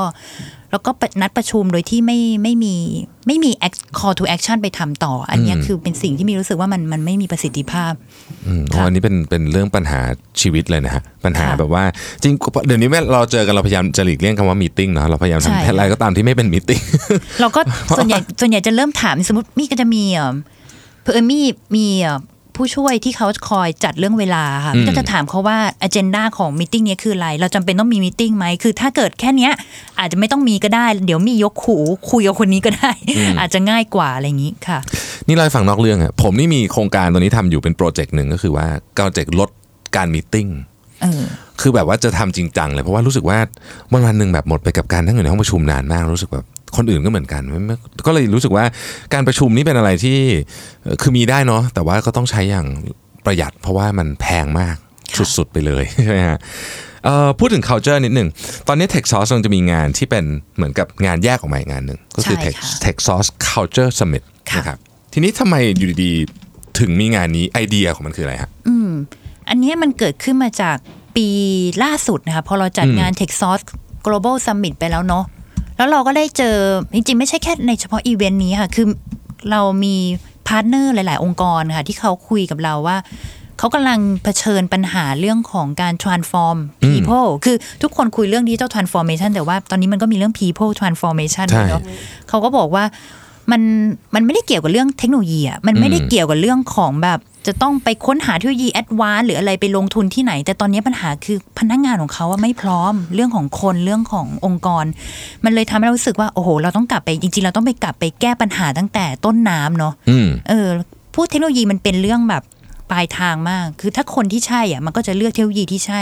แล้วก็นัดประชุมโดยที่ไม่ไม่มีไม่มี act- call to action ไปทำต่อ อันเนี้ยคือเป็นสิ่งที่มีรู้สึกว่ามันมันไม่มีประสิทธิภาพๆอืมเพราะอันนี้เป็นเป็นเรื่องปัญหาชีวิตเลยนะฮะปัญหาค่ะแบบว่าจริงเดี๋ยวนี้แม้เราเจอกันเราพยายามจะหลีกเลี่ยงคำว่ามีติ้งเนาะเราพยายามใช่ทำอะไรก็ตามที่ไม่เป็นมีติ้งเราก็ส่วนใหญ่ส่วนใหญ่จะเริ่มถามสมมติมี่ก็จะมีเอ่อเพื่อมี่มีเอ่อ ผู้ช่วยที่เขาคอยจัดเรื่องเวลาค่ะอืมก็จะถามเขาว่าอ g e n d a ของมิ팅นี้คืออะไร เราจำเป็นต้องมีมิ팅ไหมคือถ้าเกิดแค่เนี้ยอาจจะไม่ต้องมีก็ได้ เดี๋ยวมียกหูคุยกับคนนี้ก็ได้ อาจจะง่ายกว่าอะไรอย่างนี้ค่ะ นี่เราให้ฟังนอกเรื่องอะผมนี่มีโครงการตัวนี้ทำอยู่เป็นโปรเจกต์หนึ่งก็คือว่าโปรเจกต์ลดการมีติ้งเออคือแบบว่าจะทำจริงจังเลยเพราะว่ารู้สึกว่าวันวันๆหนึ่งแบบหมดไปกับการนั่งอยู่ในห้องประชุมนานมากรู้สึกแบบ คนอื่นก็เหมือนกันไม่ไม่ก็เลยรู้สึกว่าการประชุมนี่เป็นอะไรที่เอ่อคือมีได้เนาะแต่ว่าก็ต้องใช้อย่างประหยัด เพราะว่ามันแพงมากค่ะสุดๆไปเลยใช่ไหมฮะเอ่อพูดถึง culture นิดหนึ่ง ตอนนี้ Tech Sauce กำลังจะมีงานที่เป็นเหมือนกับงานแยกออกมาอีกงานหนึ่ง ก็คือใช่ Tech ค่ะ Tech Sauce Culture Summit ค่ะนะครับ ทีนี้ทำไมอยู่ดีๆ ถึงมีงานนี้ไอเดียของมันคืออะไรฮะอืม อันเนี้ยมันเกิดขึ้นมาจากปีล่าสุดนะคะ พอเราจัดงาน Tech Source Global Summit ไปแล้วเนาะ แล้วเราก็ได้เจอจริงๆ ไม่ใช่แค่ในเฉพาะอีเวนต์นี้ค่ะ คือเรามีpartner หลาย ๆ องค์กรค่ะ ที่เขาคุยกับเราว่าเขากำลังเผชิญปัญหาเรื่องของการ transform people คือทุกคนคุยเรื่อง digital transformation แต่ว่าตอนนี้มันก็มีเรื่อง people transformation ใช่เนาะเขาก็บอกว่ามันมันไม่ได้เกี่ยวกับเรื่องเทคโนโลยีอะมันไม่ได้เกี่ยวกับเรื่องของแบบ จะต้องไปค้นหาเทคโนโลยี advance หรืออะไรไปลงทุนที่ไหน แต่ตอนนี้ปัญหาคือพนักงานของเขาอะไม่พร้อมเรื่องของคนเรื่องขององค์กร มันเลยทำให้เรารู้สึกว่าโอ้โห เราต้องกลับไปจริงๆ เราต้องไปกลับไปแก้ปัญหาตั้งแต่ต้นน้ำเนาะอืมเออพูดเทคโนโลยีมันเป็นเรื่องแบบปลายทางมาก คือถ้าคนที่ใช่อะมันก็จะเลือกเทคโนโลยีที่ใช่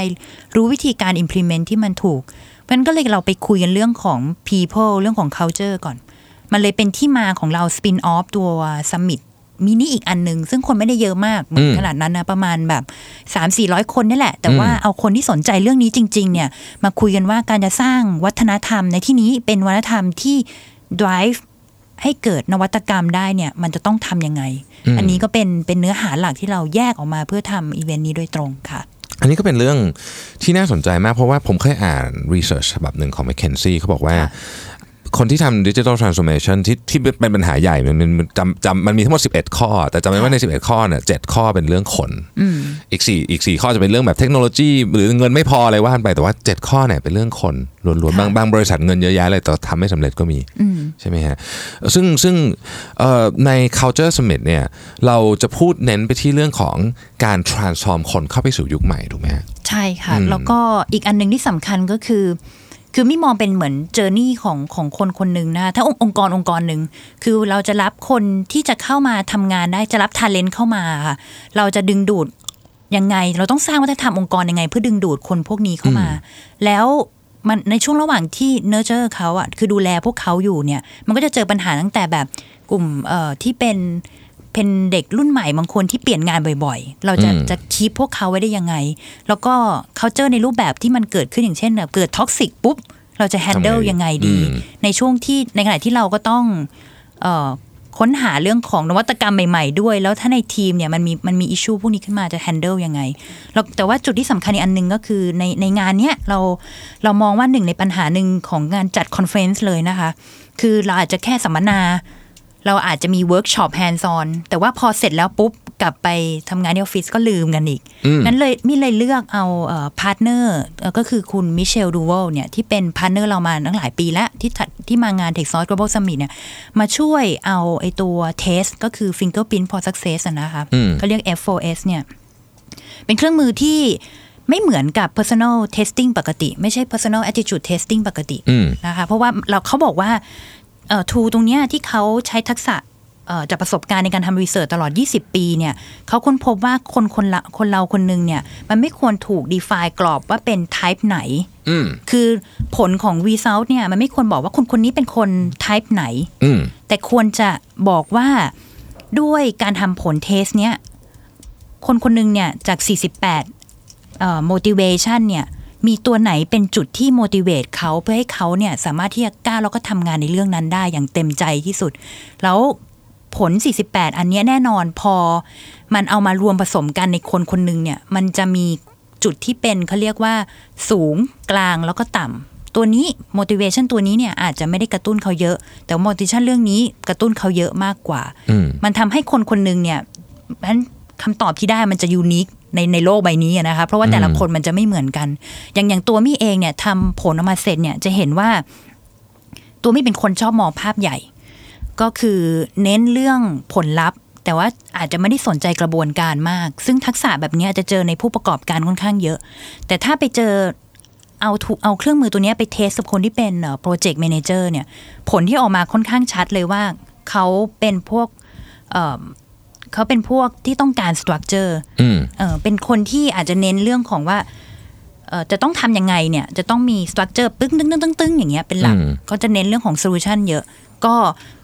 รู้วิธีการ implement ที่มันถูกเพราะฉะนั้นก็เลยเราไปคุยกันเรื่องของ people เรื่องของ culture ก่อน มันเลยเป็นที่มาของเรา spin off ตัว summit มินิอีกอันหนึ่งซึ่งคนไม่ได้เยอะมากเหมือนอืมขนาดนั้นนะประมาณแบบ3 4 0 0 คนนี่แหละ แต่ว่าอืมเอาคนที่สนใจเรื่องนี้จริง ๆ เนี่ย มาคุยกันว่าการจะสร้างวัฒนธรรมในที่นี้เป็นวัฒนธรรมที่ drive ให้เกิดนวัตกรรมได้เนี่ย มันจะต้องทำยังไง อันนี้ก็เป็นเป็นเนื้อหาหลักที่เราแยกออกมาเพื่อทำอีเวนต์นี้โดยตรงค่ะอันนี้ก็เป็นเรื่องที่น่าสนใจมากเพราะว่าผมเคยอ่านรีเสิร์ชฉบับหนึ่งของ m c k เคนซี่เขาบอกว่า ค่ะคนที่ทำดิจิทัลทรานส์ o r m a t i o n ที่ที่เป็นปัญหาใหญ่มันมันมันจำจำมันมีทั้งหมด 11 ข้อ แต่จำไว้ว่าใน 11 ข้อเนี่ยเจ็ดข้อเป็นเรื่องคนอีก4อีก 4 ข้อจะเป็นเรื่องแบบเทคโนโลยี หรือเงินไม่พออะไรว่ากันไปแต่ว่า 7 ข้อเนี่ยเป็นเรื่องคนล้วนๆบางบางบริษัทเงินเยอะแยะเลยแต่ทำไม่สำเร็จก็มีใช่ไหมฮะซึ่งซึ่งเอ่อใน culture summit เนี่ยเราจะพูดเน้นไปที่เรื่องของการ transform คนเข้าไปสู่ยุคใหม่ถูกไหมฮะใช่ค่ะแล้วก็อีกอันหนึ่งที่สำคัญก็คือ คือไม่มองเป็นเหมือนเจอร์นี่ของของคนคนหนึ่งนะถ้าองค์องค์กรองค์กรหนึ่งคือเราจะรับคนที่จะเข้ามาทำงานได้จะรับทาเลนต์เข้ามาค่ะเราจะดึงดูดยังไง เราต้องสร้างวัฒนธรรมองค์กรยังไง เพื่อดึงดูดคนพวกนี้เข้ามา แล้วมันในช่วงระหว่างที่เนอร์เจอร์เขาอะคือดูแลพวกเขาอยู่เนี่ย มันก็จะเจอปัญหาตั้งแต่แบบกลุ่มเอ่อที่เป็น เป็นเด็กรุ่นใหม่บางคนที่เปลี่ยนงานบ่อยๆ เราจะอืมจะคีปพวกเขาไว้ได้ยังไง แล้วก็ culture ในรูปแบบที่มันเกิดขึ้นอย่างเช่นแบบเกิดท็อกซิกปุ๊บ เราจะ handle ทำไงดียังไงดีอืมในช่วงที่ในขณะที่เราก็ต้องเอ่อค้นหาเรื่องของนวัตกรรมใหม่ ๆ ด้วย แล้วถ้าในทีมเนี่ยมันมีมันมี issue พวกนี้ขึ้นมาจะ handle ยังไงแล้วแต่ว่าจุดที่สำคัญอีกอันหนึ่งก็คือในในงานเนี้ยเราเรามองว่าหนึ่งในปัญหาหนึ่งของงานจัด conference เลยนะคะ คือเราอาจจะแค่สัมมนา เราอาจจะมีเวิร์กช็อป hands-on แต่ว่าพอเสร็จแล้วปุ๊บกลับไปทำงานที่ออฟฟิศก็ลืมกันอีกอืมนั้นเลยมิเลยเลือกเอา partner ก็คือคุณมิเชลดูวลเนี่ย ที่เป็น partner เรามาตั้งหลายปีแล้วที่ถัดที่มางาน t e c h s o u r c e Global Summit เนี่ย มาช่วยเอาไอตัวเทสก็คือ Fingerprint for Success อะนะคะอืมเขาเรียก F4S เนี่ย เป็นเครื่องมือที่ไม่เหมือนกับ personal testing ปกติ ไม่ใช่ personal attitude testing ปกติอืมนะคะเพราะว่าเราเขาบอกว่าเอ่อ ทูตรงเนี้ยที่เขาใช้ทักษะเอ่อจากประสบการณ์ในการทำรีเสิร์ชตลอด 20 ปีเนี่ยเขาค้นพบว่าคนคนละคนเราคนหนึงเนี่ย มันไม่ควรถูก define กรอบว่าเป็น type ไหนอืมคือผลของ result เนี่ย มันไม่ควรบอกว่าคนคนนี้เป็นคน type ไหนอืมแต่ควรจะบอกว่าด้วยการทำผลเทสเนี้ยคนคนหนึงเนี่ย จาก 48เอ่อ motivation เนี่ย มีตัวไหนเป็นจุดที่ motivate เขาเพื่อให้เขาเนี่ยสามารถที่จะกล้าแล้วก็ทำงานในเรื่องนั้นได้อย่างเต็มใจที่สุด แล้วผล 48 อันเนี้ยแน่นอนพอ มันเอามารวมผสมกันในคนคนหนึงเนี่ย มันจะมีจุดที่เป็นเขาเรียกว่า สูงกลางแล้วก็ต่ำตัวนี้ motivation ตัวนี้เนี่ยอาจจะไม่ได้กระตุ้นเขาเยอะ แต่ motivation เรื่องนี้กระตุ้นเขาเยอะมากกว่าอืมมันทำให้คนคนหนึ่งเนี่ยเพราะฉะนั้นคำตอบที่ได้มันจะยูนิค ในในโลกใบนี้นะคะ เพราะว่าแต่ละคนมันจะไม่เหมือนกัน อย่างอย่างตัวมี่เองเนี่ยทำผลออกมาเสร็จเนี่ยจะเห็นว่า ตัวมี่เป็นคนชอบมองภาพใหญ่ ก็คือเน้นเรื่องผลลัพธ์แต่ว่าอาจจะไม่ได้สนใจกระบวนการมาก ซึ่งทักษะแบบนี้จะเจอในผู้ประกอบการค่อนข้างเยอะ แต่ถ้าไปเจอเอา tool เอาเครื่องมือตัวนี้ไป test กับคนที่เป็น project manager เนี่ย ผลที่ออกมาค่อนข้างชัดเลยว่าเขาเป็นพวก เอ่อเขาเป็นพวกที่ต้องการ structure อืมเออเป็นคนที่อาจจะเน้นเรื่องของว่าเออจะต้องทำยังไงเนี่ย จะต้องมี structure ปึ้งตึ้งตึ้งตึ้งตึ้งอย่างเงี้ยเป็นหลักอืมก็จะเน้นเรื่องของ solution เยอะ ก็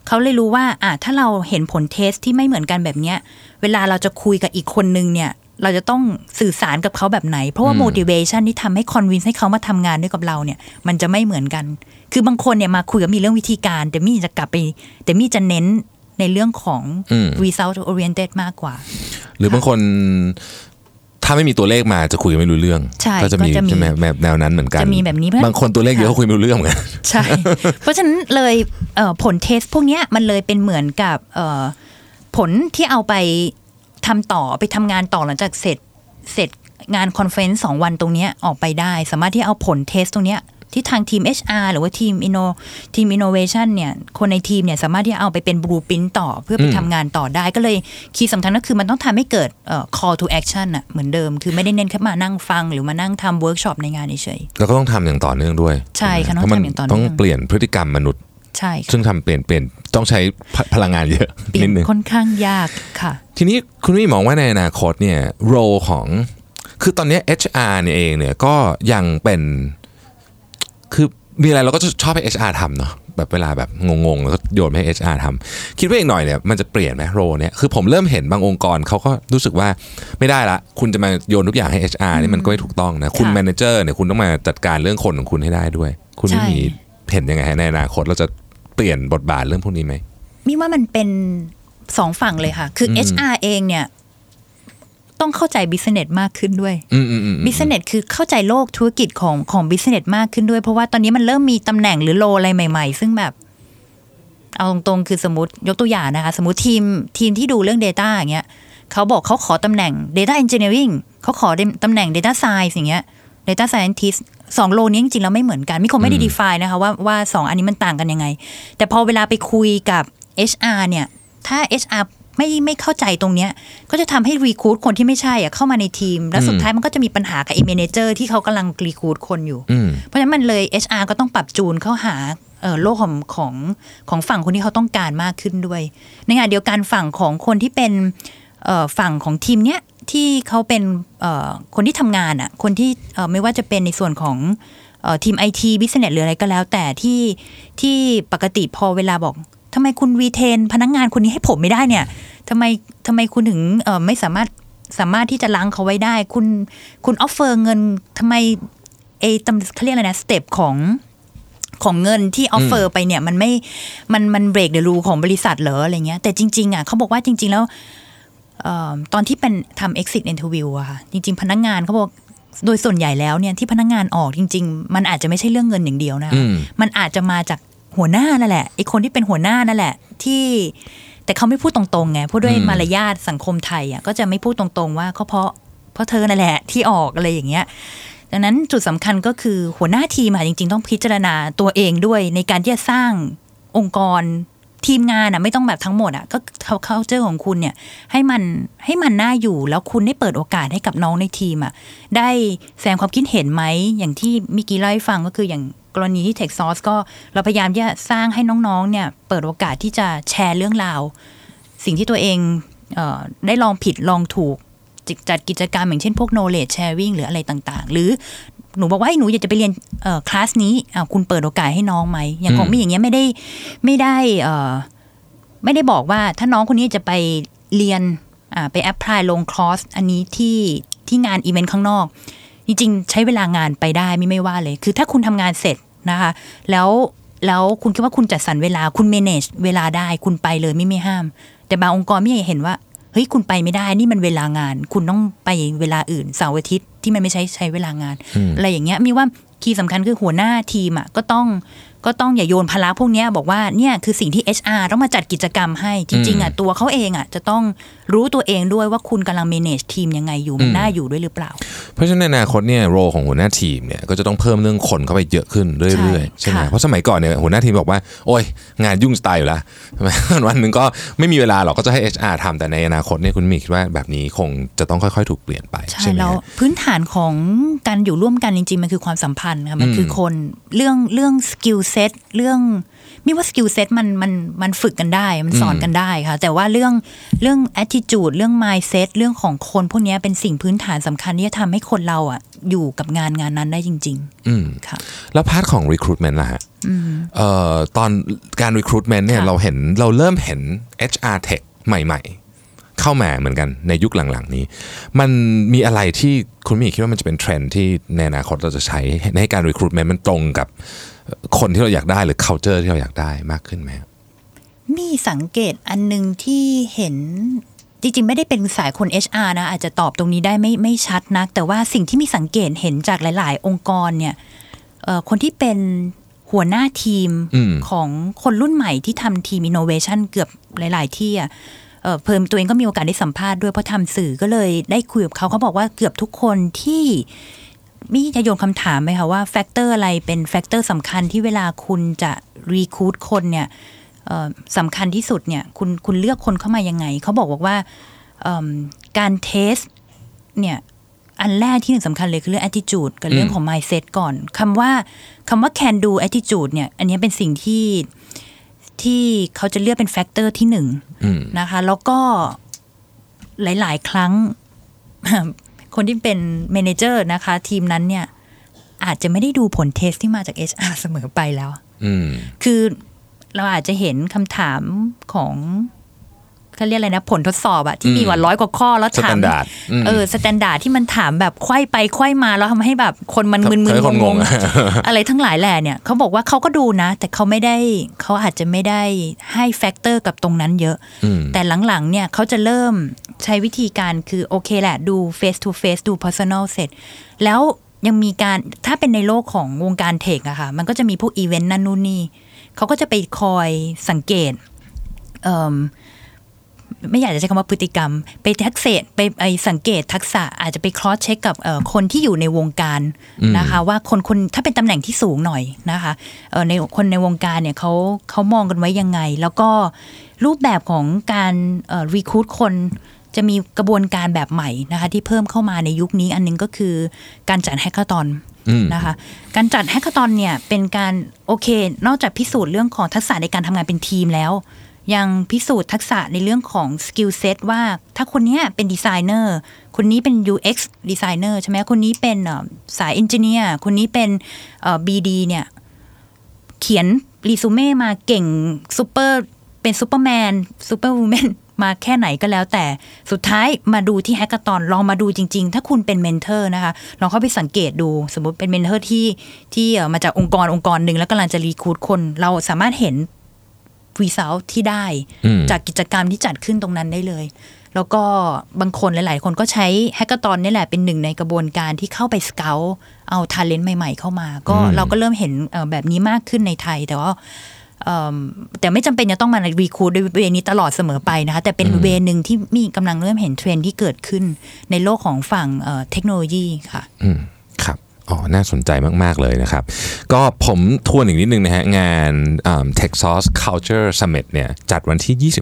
เขาเลยรู้ว่าอะถ้าเราเห็นผลเทสที่ไม่เหมือนกันแบบเนี้ย เวลาเราจะคุยกับอีกคนนึงเนี่ย เราจะต้องสื่อสารกับเขาแบบไหน เพราะว่า motivation ที่ทำให้ convince ให้เขามาทำงานด้วยกับเราเนี่ย มันจะไม่เหมือนกัน คือบางคนเนี่ยมาคุยกับมีเรื่องวิธีการ แต่มี่จะกลับไป แต่มี่จะเน้น ในเรื่องของอืม result oriented มากกว่า หรือบางคนถ้าไม่มีตัวเลขมาจะคุยกันไม่รู้เรื่องใช่ก็จะมีก็จะมีใช่ไหมแบบแนวนั้นเหมือนกันจะมีแบบนี้เพราะบางคนตัวเลขเยอะค่ะเขาคุยไม่รู้เรื่องเหมือนกันใช่ เพราะฉะนั้นเลยเอ่อผล test พวกเนี้ยมันเลยเป็นเหมือนกับเอ่อผลที่เอาไปทำต่อไปทำงานต่อหลังจากเสร็จเสร็จงาน conference สองวันตรงเนี้ยออกไปได้ สามารถที่เอาผล test ตรงเนี้ย ที่ทางทีม HR หรือว่าทีม Inno ทีม Innovation เนี่ยคนในทีมเนี่ยสามารถที่จะเอาไปเป็น blueprint ต่อเพื่อไปอืมทำงานต่อได้ก็เลย key สำคัญก็คือมันต้องทำให้เกิดเอ่อ call to action อะเหมือนเดิม คือไม่ได้เน้นแค่มานั่งฟัง หรือมานั่งทำเวิร์กช็อปในงานเฉยแล้วก็ต้องทำอย่างต่อเนื่องด้วยใช่ค่ะไหมต้องเพราะมันทำอย่างต่อเนื่องต้องเปลี่ยนพฤติกรรมมนุษย์ๆใช่ค่ะซึ่งทำเปลี่ยนเปลี่ยนต้องใช้พพลังงานเยอะเปลี่ยนินดนึงค่อนข้างยากค่ะ ทีนี้คุณวิมองว่าในอนาคตเนี่ยโรของ คือตอนเนี้ย HR เนี่ยเองเนี่ยก็ยังเป็น คือมีอะไรเราก็จะชอบให้ HR ทำเนาะแบบเวลาแบบงงๆแล้วก็โยนให้ HR ทำคิดว่าอีกหน่อยเนี่ยมันจะเปลี่ยนไหมโรเนี่ยคือผมเริ่มเห็นบางองค์กรเขาก็รู้สึกว่าไม่ได้ละ คุณจะมาโยนทุกอย่างให้ HR นี่มันก็ไม่ถูกต้องนะ คุณค่ะ manager เนี่ยคุณต้องมาจัดการเรื่องคนของคุณให้ได้ด้วย คุณไม่ใช่มีเห็นยังไงฮะในอนาคตเราจะเปลี่ยนบทบาทเรื่องพวกนี้ไหมมิว่ามันเป็นสองฝั่งเลยค่ะ คือเอิ่ม HR เองเนี่ย ต้องเข้าใจ business มากขึ้นด้วยอืมอืมอืม businessนสคือเข้าใจโลกธุรกิจของของ business มากขึ้นด้วย เพราะว่าตอนนี้มันเริ่มมีตำแหน่งหรือ role อะไรใหม่ ๆ ซึ่งแบบเอาตรงๆคือสมมติยกตัวอย่างนะคะ สมมติทีมทีมที่ดูเรื่อง Data อย่างเงี้ยเขาบอกเขาขอตำแหน่ง Data Engineering เขาขอตำแหน่ง Data Science อย่างเงี้ย Data Scientist สอง role นี้จริงๆแล้วไม่เหมือนกันมิคงไม่ได้ define นะคะว่าว่าสองอันนี้มันต่างกันยังไง แต่พอเวลาไปคุยกับ HR เนี่ย ถ้า HR ไม่ไม่เข้าใจตรงเนี้ยก็จะทำให้ recruit คนที่ไม่ใช่อะเข้ามาในทีม แล้วสุดท้ายมันก็จะมีปัญหากับไอ้ manager ที่เขากำลัง recruit คนอยู่อืมเพราะฉะนั้นมันเลย HR ก็ต้องปรับจูนเข้าหาเอ่อโลกของของของฝั่งคนที่เขาต้องการมากขึ้นด้วย ในขณะเดียวกันฝั่งของคนที่เป็นเอ่อฝั่งของทีมเนี้ยที่เขาเป็นเอ่อคนที่ทำงานอะคนที่เอ่อไม่ว่าจะเป็นในส่วนของเอ่อทีมไอที business หรืออะไรก็แล้ว แต่ที่ที่ปกติพอเวลาบอก ทำไมคุณ retain พนักงานคนนี้ให้ผมไม่ได้เนี่ยทำไมทำไมคุณถึงเอ่อไม่สามารถสามารถที่จะรั้งเขาไว้ได้ คุณคุณ offer เงินทำไมไอ้ตำเขาเรียกอะไรนะ step ของของเงินที่ offer ไปเนี่ย มันไม่มันมัน break the rule ของบริษัทเหรออะไรเงี้ย แต่จริง ๆ อะเขาบอกว่าจริง ๆ แล้วเออตอนที่เป็นทำ exit interview อะค่ะจริง ๆ พนักงานเขาบอกโดยส่วนใหญ่แล้วเนี่ยที่พนักงานออกจริง ๆ มันอาจจะไม่ใช่เรื่องเงินอย่างเดียวนะอืมมันอาจจะมาจาก หัวหน้านั่นแหละไอคนที่เป็นหัวหน้านั่นแหละ ที่แต่เขาไม่พูดตรงๆไงพูดด้วยอืมมารยาทสังคมไทยอะก็จะไม่พูดตรงๆว่าเขาเพราะเพราะเธอนั่นแหละที่ออกอะไรอย่างเงี้ยดังนั้นจุดสำคัญก็คือหัวหน้าทีมอะจริง ๆ ต้องพิจารณาตัวเองด้วยในการที่จะสร้างองค์กรทีมงานอะไม่ต้องแบบทั้งหมดอะก็เขาเขาเจอของคุณเนี่ย ให้มันให้มันน่าอยู่แล้วคุณได้เปิดโอกาสให้กับน้องในทีมอะได้แสดงความคิดเห็นไหมอย่างที่มิกี้เล่าให้ฟังก็คืออย่าง กรณีที่ Tech Source ก็เราพยายามที่จะสร้างให้น้องๆเนี่ยเปิดโอกาสที่จะแชร์เรื่องราว สิ่งที่ตัวเองเออได้ลองผิดลองถูกจ,จัดกิจกรรมอย่างเช่นพวก knowledge sharing หรืออะไรต่างๆ หรือหนูบอกว่าให้หนูอยากจะไปเรียนคลาสนี้คุณเปิดโอกาสให้น้องไหมอย่างของมี่อย่างเงี้ยไม่ได้ไม่ได้ไม่ได้บอกว่าถ้าน้องคนนี้จะไปเรียนไป apply ลงคอร์สอันนี้ที่ที่งานอีเวนต์ข้างนอก จริงๆ ใช้เวลางานไปได้ไม่ไม่ว่าเลย คือถ้าคุณทำงานเสร็จนะคะ แล้วแล้วคุณคิดว่าคุณจัดสรรเวลาคุณ manage เวลาได้คุณไปเลยไม่ไม่ห้าม แต่บางองค์กรไม่เห็นว่าเฮ้ยคุณไปไม่ได้นี่มันเวลางาน คุณต้องไปเวลาอื่นเสาร์อาทิตย์ที่มันไม่ใช่ใช้เวลางาน อะไรอย่างเงี้ยมีว่าคีย์สำคัญคือหัวหน้าทีมอะก็ต้อง ก็ต้องอย่าโยนภาระพวกเนี้ยบอกว่าเนี่ยคือสิ่งที่ HR ต้องมาจัดกิจกรรมให้จริงๆอะตัวเขาเองอะจะต้องรู้ตัวเองด้วยว่าคุณกำลัง manage ทีมยังไงอยู่มันน่าอยู่ด้วยหรือเปล่า เพราะฉะนั้นในอนาคตเนี่ยโรของหัวหน้าทีมเนี่ยก็จะต้องเพิ่มเรื่องคนเข้าไปเยอะขึ้นเรื่อยๆใช่ใช่ไหมค่ะเพราะสมัยก่อนเนี่ยหัวหน้าทีมบอกว่าโอ้ยงานยุ่งสไตล์อยู่แล้วใช่ไหมวันหนึ่งก็ไม่มีเวลาหรอกก็จะให้ HR ทำแต่ในอนาคตเนี่ยคุณมี่คิดว่าแบบนี้คงจะต้องค่อยๆ ถูกเปลี่ยนไปใช่ใช่ไหมแล้วฮะพื้นฐานของการอยู่ร่วมกันจริงๆมันคือความสัมพันธ์ค่ะมันคือคนเรื่องเรื่อง skill set เรื่องไม่ว่า skill set มันมันมันฝึกกันได้ มันสอนกันได้ค่ะ แต่ว่าเรื่องเรื่อง attitude เรื่อง mindset เรื่องของคนพวกเนี้ยเป็นสิ่งพื้นฐานสำคัญที่จะทำให้คนเราอะอยู่กับงานงานนั้นได้จริงอืมๆค่ะ แล้ว part ของ recruitment ล่ะฮะเอ่อตอนการ recruitment เนี่ยค่ะเราเห็นเราเริ่มเห็น HR tech ใหม่ ๆ เข้ามาเหมือนกันในยุคหลังๆนี้ มันมีอะไรที่คุณมี่คิดว่ามันจะเป็นเทรนด์ที่ในอนาคตเราจะใช้ให้การ recruitment มันตรงกับคนที่เราอยากได้หรือ culture ที่เราอยากได้มากขึ้นไหมมี่สังเกตอันหนึ่งที่เห็นจริงๆ ไม่ได้เป็นสายคน HR นะ อาจจะตอบตรงนี้ได้ไม่ไม่ชัดนัก แต่ว่าสิ่งที่มี่สังเกตเห็นจากหลาย ๆ องค์กรเนี่ยเอ่อคนที่เป็นหัวหน้าทีมอืมของคนรุ่นใหม่ที่ทำทีม innovation เกือบหลาย ๆ ที่อะ เอ่อเพิ่มตัวเองก็มีโอกาสได้สัมภาษณ์ด้วยเพราะทำสื่อก็เลยได้คุยกับเขาเขาบอกว่าเกือบทุกคนที่มี่จะโยนคำถามไหมคะว่า factor อะไรเป็น factor สำคัญที่เวลาคุณจะ recruit คนเนี่ยเอ่อสำคัญที่สุดเนี่ยคุณคุณเลือกคนเข้ามายังไง เขาบอกบอกว่าเอิ่มการ testเนี่ยอันแรกที่หนึ่งสำคัญเลยคือเรื่อง attitude กับเรื่องของ mindset ก่อนคำว่าคำว่า can do attitude เนี่ยอันนี้เป็นสิ่งที่ ที่เขาจะเลือกเป็น factor ที่หนึ่งอืมนะคะ แล้วก็หลาย ๆ ครั้ง คนที่เป็น manager นะคะ ทีมนั้นเนี่ย อาจจะไม่ได้ดูผล test ที่มาจาก HR เสมอไปแล้วอืมคือเราอาจจะเห็นคำถามของ เขาเรียกอะไรนะ ผลทดสอบอะที่มีกว่าร้อยกว่าข้อแล้วถาม Standard อืมเออ standard ที่มันถามแบบไขว้ไปไขว้มาแล้วทำให้แบบคนมันมึนทำให้ๆคนงงงงๆอะไรทั้งหลายแหล่เนี่ยเขาบอกว่าเขาก็ดูนะ แต่เขาไม่ได้เขาอาจจะไม่ได้ให้ factor กับตรงนั้นเยอะอืมแต่หลังๆเนี่ยเขาจะเริ่มใช้วิธีการคือโอเคแหละดู face to face ดู personal เสร็จ แล้วยังมีการถ้าเป็นในโลกของวงการ tech อะค่ะ มันก็จะมีพวกอีเวนต์นั่นนู่นนี่เขาก็จะไปคอยสังเกตเอิ่ม ไม่อยากจะใช้คำว่าพฤติกรรม ไปทักษะไปไปสังเกตทักษะอาจจะไป cross check กับเอ่อคนที่อยู่ในวงการนะคะว่าคนคนถ้าเป็นตำแหน่งที่สูงหน่อยนะคะเอ่อในคนในวงการเนี่ยเขาเขามองกันไว้ยังไง แล้วก็รูปแบบของการเอ่อ recruit คนจะมีกระบวนการแบบใหม่นะคะที่เพิ่มเข้ามาในยุคนี้อันหนึ่งก็คือการจัด hackathonอืมนะคะการจัด hackathon เนี่ยเป็นการโอเค นอกจากพิสูจน์เรื่องของทักษะในการทำงานเป็นทีมแล้ว ยังพิสูจน์ทักษะในเรื่องของ skill set ว่าถ้าคนนี้เป็นดีไซเนอร์คนนี้เป็น UX ดีไซเนอร์ใช่ไหมคนนี้เป็นสาย engineer คนนี้เป็นเอ่อ BD เนี่ยเขียนรีซูเม่มาเก่งซูเปอร์เป็นซูเปอร์แมน superwoman มาแค่ไหนก็แล้วแต่สุดท้ายมาดูที่ hackathon ลองมาดูจริง ๆ ถ้าคุณเป็น mentor นะคะลองเข้าไปสังเกตดูสมมติเป็น mentor ที่ที่มาจากองค์กรองค์กรหนึ่งแล้วกำลังจะ recruit คน เราสามารถเห็น วีซ t ที่ได้อืมจากกิจกรรมที่จัดขึ้นตรงนั้นได้เลย แล้วก็บางคนหลาย ๆ คนก็ใช้ hackathon นี่แหละเป็นหนึ่งในกระบวนการที่เข้าไป scout เอา talent ใหม่ ๆ เข้ามา ก็อืมเราก็เริ่มเห็นเอ่อแบบนี้มากขึ้นในไทยแต่ว่าเอิ่มแต่ไม่จำเป็นจะต้องมา recruit ด้วย way นี้ตลอดเสมอไปนะคะ แต่เป็น way หนึ่งที่มี่กำลังเริ่มเห็นเทรนด์ที่เกิดขึ้นในโลกของฝั่งเอ่อเทคโนโลยีค่ะ อืมครับอ๋อ น่าสนใจมาก ๆ เลยนะครับ ก็ผมทวนอีกนิดนึงนะฮะ งานอ่า Texas Culture Summit เนี่ย จัดวันที่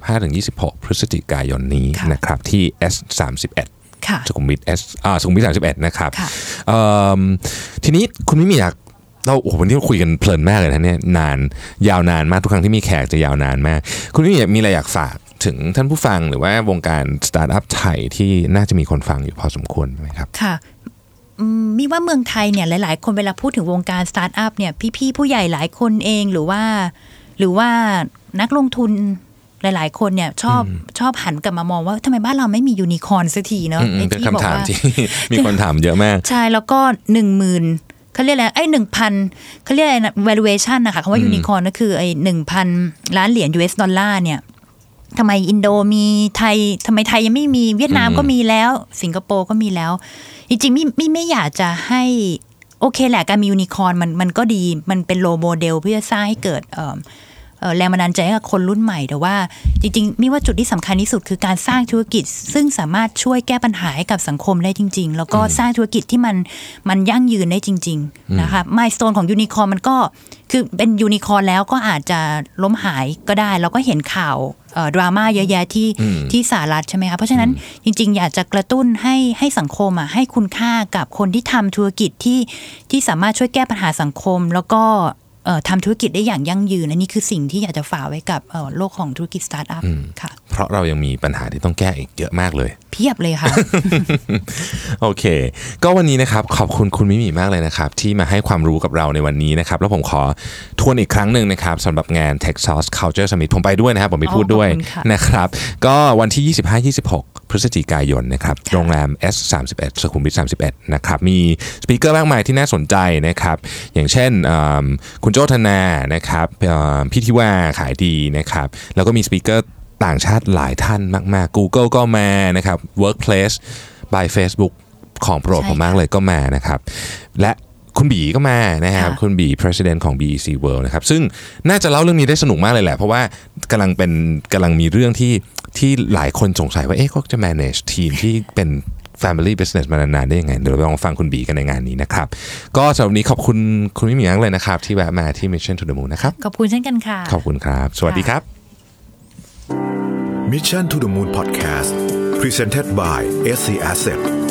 25-26 พฤศจิกายนนี้ค่ะนะครับ ที่ S31 ค่ะสุขุมวิท S อ่าสุขุมวิท 31 นะครับค่ะเอิ่มทีนี้คุณมิมีอยากเราโอ้โหวันนี้เราคุยกันเพลินมากเลยนะเนี่ยนานยาวนานมากทุกครั้งที่มีแขกจะยาวนานมาก คุณมิมีมีอะไรอยากฝากถึงท่านผู้ฟังหรือว่าวงการสตาร์ทอัพไทยที่น่าจะมีคนฟังอยู่พอสมควรไหมครับ ค่ะอื มมีว่าเมืองไทยเนี่ยหลาย ๆ คนเวลาพูดถึงวงการสตาร์ทอัพเนี่ยพี่ๆผู้ใหญ่หลายคนเองหรือว่า หรือว่านักลงทุนหลาย ๆ คนเนี่ยชอบชอบหันกลับมามองว่าทำไมบ้านเราไม่มียูนิคอร์นสักทีเนาะอืมไอ้เป็นที่บอกคำถามว่าที่มีคนถามเยอะมาก ใช่แล้วก็หนึ่งหมื่นเขาเรียกอะไรไอ้หนึ่งพันเขาเรียกอะไรนะ valuation นะคะคำว่ายูนิคอร์นก็คือไอ้หนึ่งพันล้านเหรียญ US ดอลลาร์เนี่ย ทำไมอินโดมีไทยทำไมไทยยังไม่มีเวียดนามก็มีแล้ว สิงคโปร์ก็มีแล้ว จริงๆไม่ไม่ไม่อยากจะให้โอเคแหละการมียูนิคอร์นมันมันก็ดีมันเป็น role model เพื่อสร้างให้เกิดเอ่อเอ่อแรงบันดาลใจให้กับคนรุ่นใหม่ แต่ว่าจริงๆมีว่าจุดที่สำคัญที่สุดคือการสร้างธุรกิจ ซึ่งสามารถช่วยแก้ปัญหาให้กับสังคมได้จริง ๆ แล้วก็สร้างธุรกิจที่มันมันยั่งยืนได้จริง ๆ นะคะมายส o ตนของยูนิคอร์มันก็คือเป็นยูนิคอร์นแล้วก็อาจจะล้มหายก็ได้แล้วก็เห็นข่าวเอ่อ ดราม่าเยอะแยะที่ที่สหรัฐใช่ไหมคะเพราะฉะนั้นจริง ๆ อยากจะกระตุ้นให้ให้สังคมอะให้คุณค่ากับคนที่ทำธุรกิจที่ที่สามารถช่วยแก้ปัญหาสังคม แล้วก็เอ่อ ทำธุรกิจได้อย่างยั่งยืนอันนี้คือสิ่งที่อยากจะฝากไว้กับเอ่อโลกของธุรกิจสตาร์ทอัพค่ะ เพราะเรายังมีปัญหาที่ต้องแก้อีกเยอะมากเลย เพียบเลยค่ะ โอเค ก็วันนี้นะครับ ขอบคุณคุณมิมีมากเลยนะครับ ที่มาให้ความรู้กับเราในวันนี้นะครับ แล้วผมขอทวนอีกครั้งหนึ่งนะครับสำหรับงาน Texas Culture Summit ผมไปด้วยนะครับ ผมไปพูดด้วยขอบคุณค่ะนะครับ ก็วันที่ 25-26 พฤศจิกายนนะครับโรงแรม S31 สุขุมวิท31นะครับมีสปีกเกอร์มากมายที่น่าสนใจนะครับอย่างเช่นอืมคุณโจธนานะครับอืมพี่ทิว่าขายดีนะครับแล้วก็มีสปีกเกอร์ต่างชาติหลายท่านมาก ๆ Google ก็มานะครับ Workplace by Facebook ของโปรดใช่ผมมากเลยก็มานะครับ และคุณบีก็มานะครับค่ะคุณบี president ของ BEC World นะครับ ซึ่งน่าจะเล่าเรื่องนี้ได้สนุกมากเลยแหละ เพราะว่ากำลังเป็นกำลังมีเรื่องที่ ที่หลายคนสงสัยว่าเอ๊ะเขาจะ manage ทีมที่เป็น Family Business มานานๆได้ยังไง เดี๋ยวเราไปลองฟังคุณบีกันในงานนี้นะครับ ก็สำหรับวันนี้ขอบคุณคุณมิมีมากเลยนะครับ ที่แวะมาที่ Mission to the Moon นะครับ ขอบคุณเช่นกันค่ะ ขอบคุณครับ สวัสดีครับ Mission to the Moon Podcast Presented by SC Asset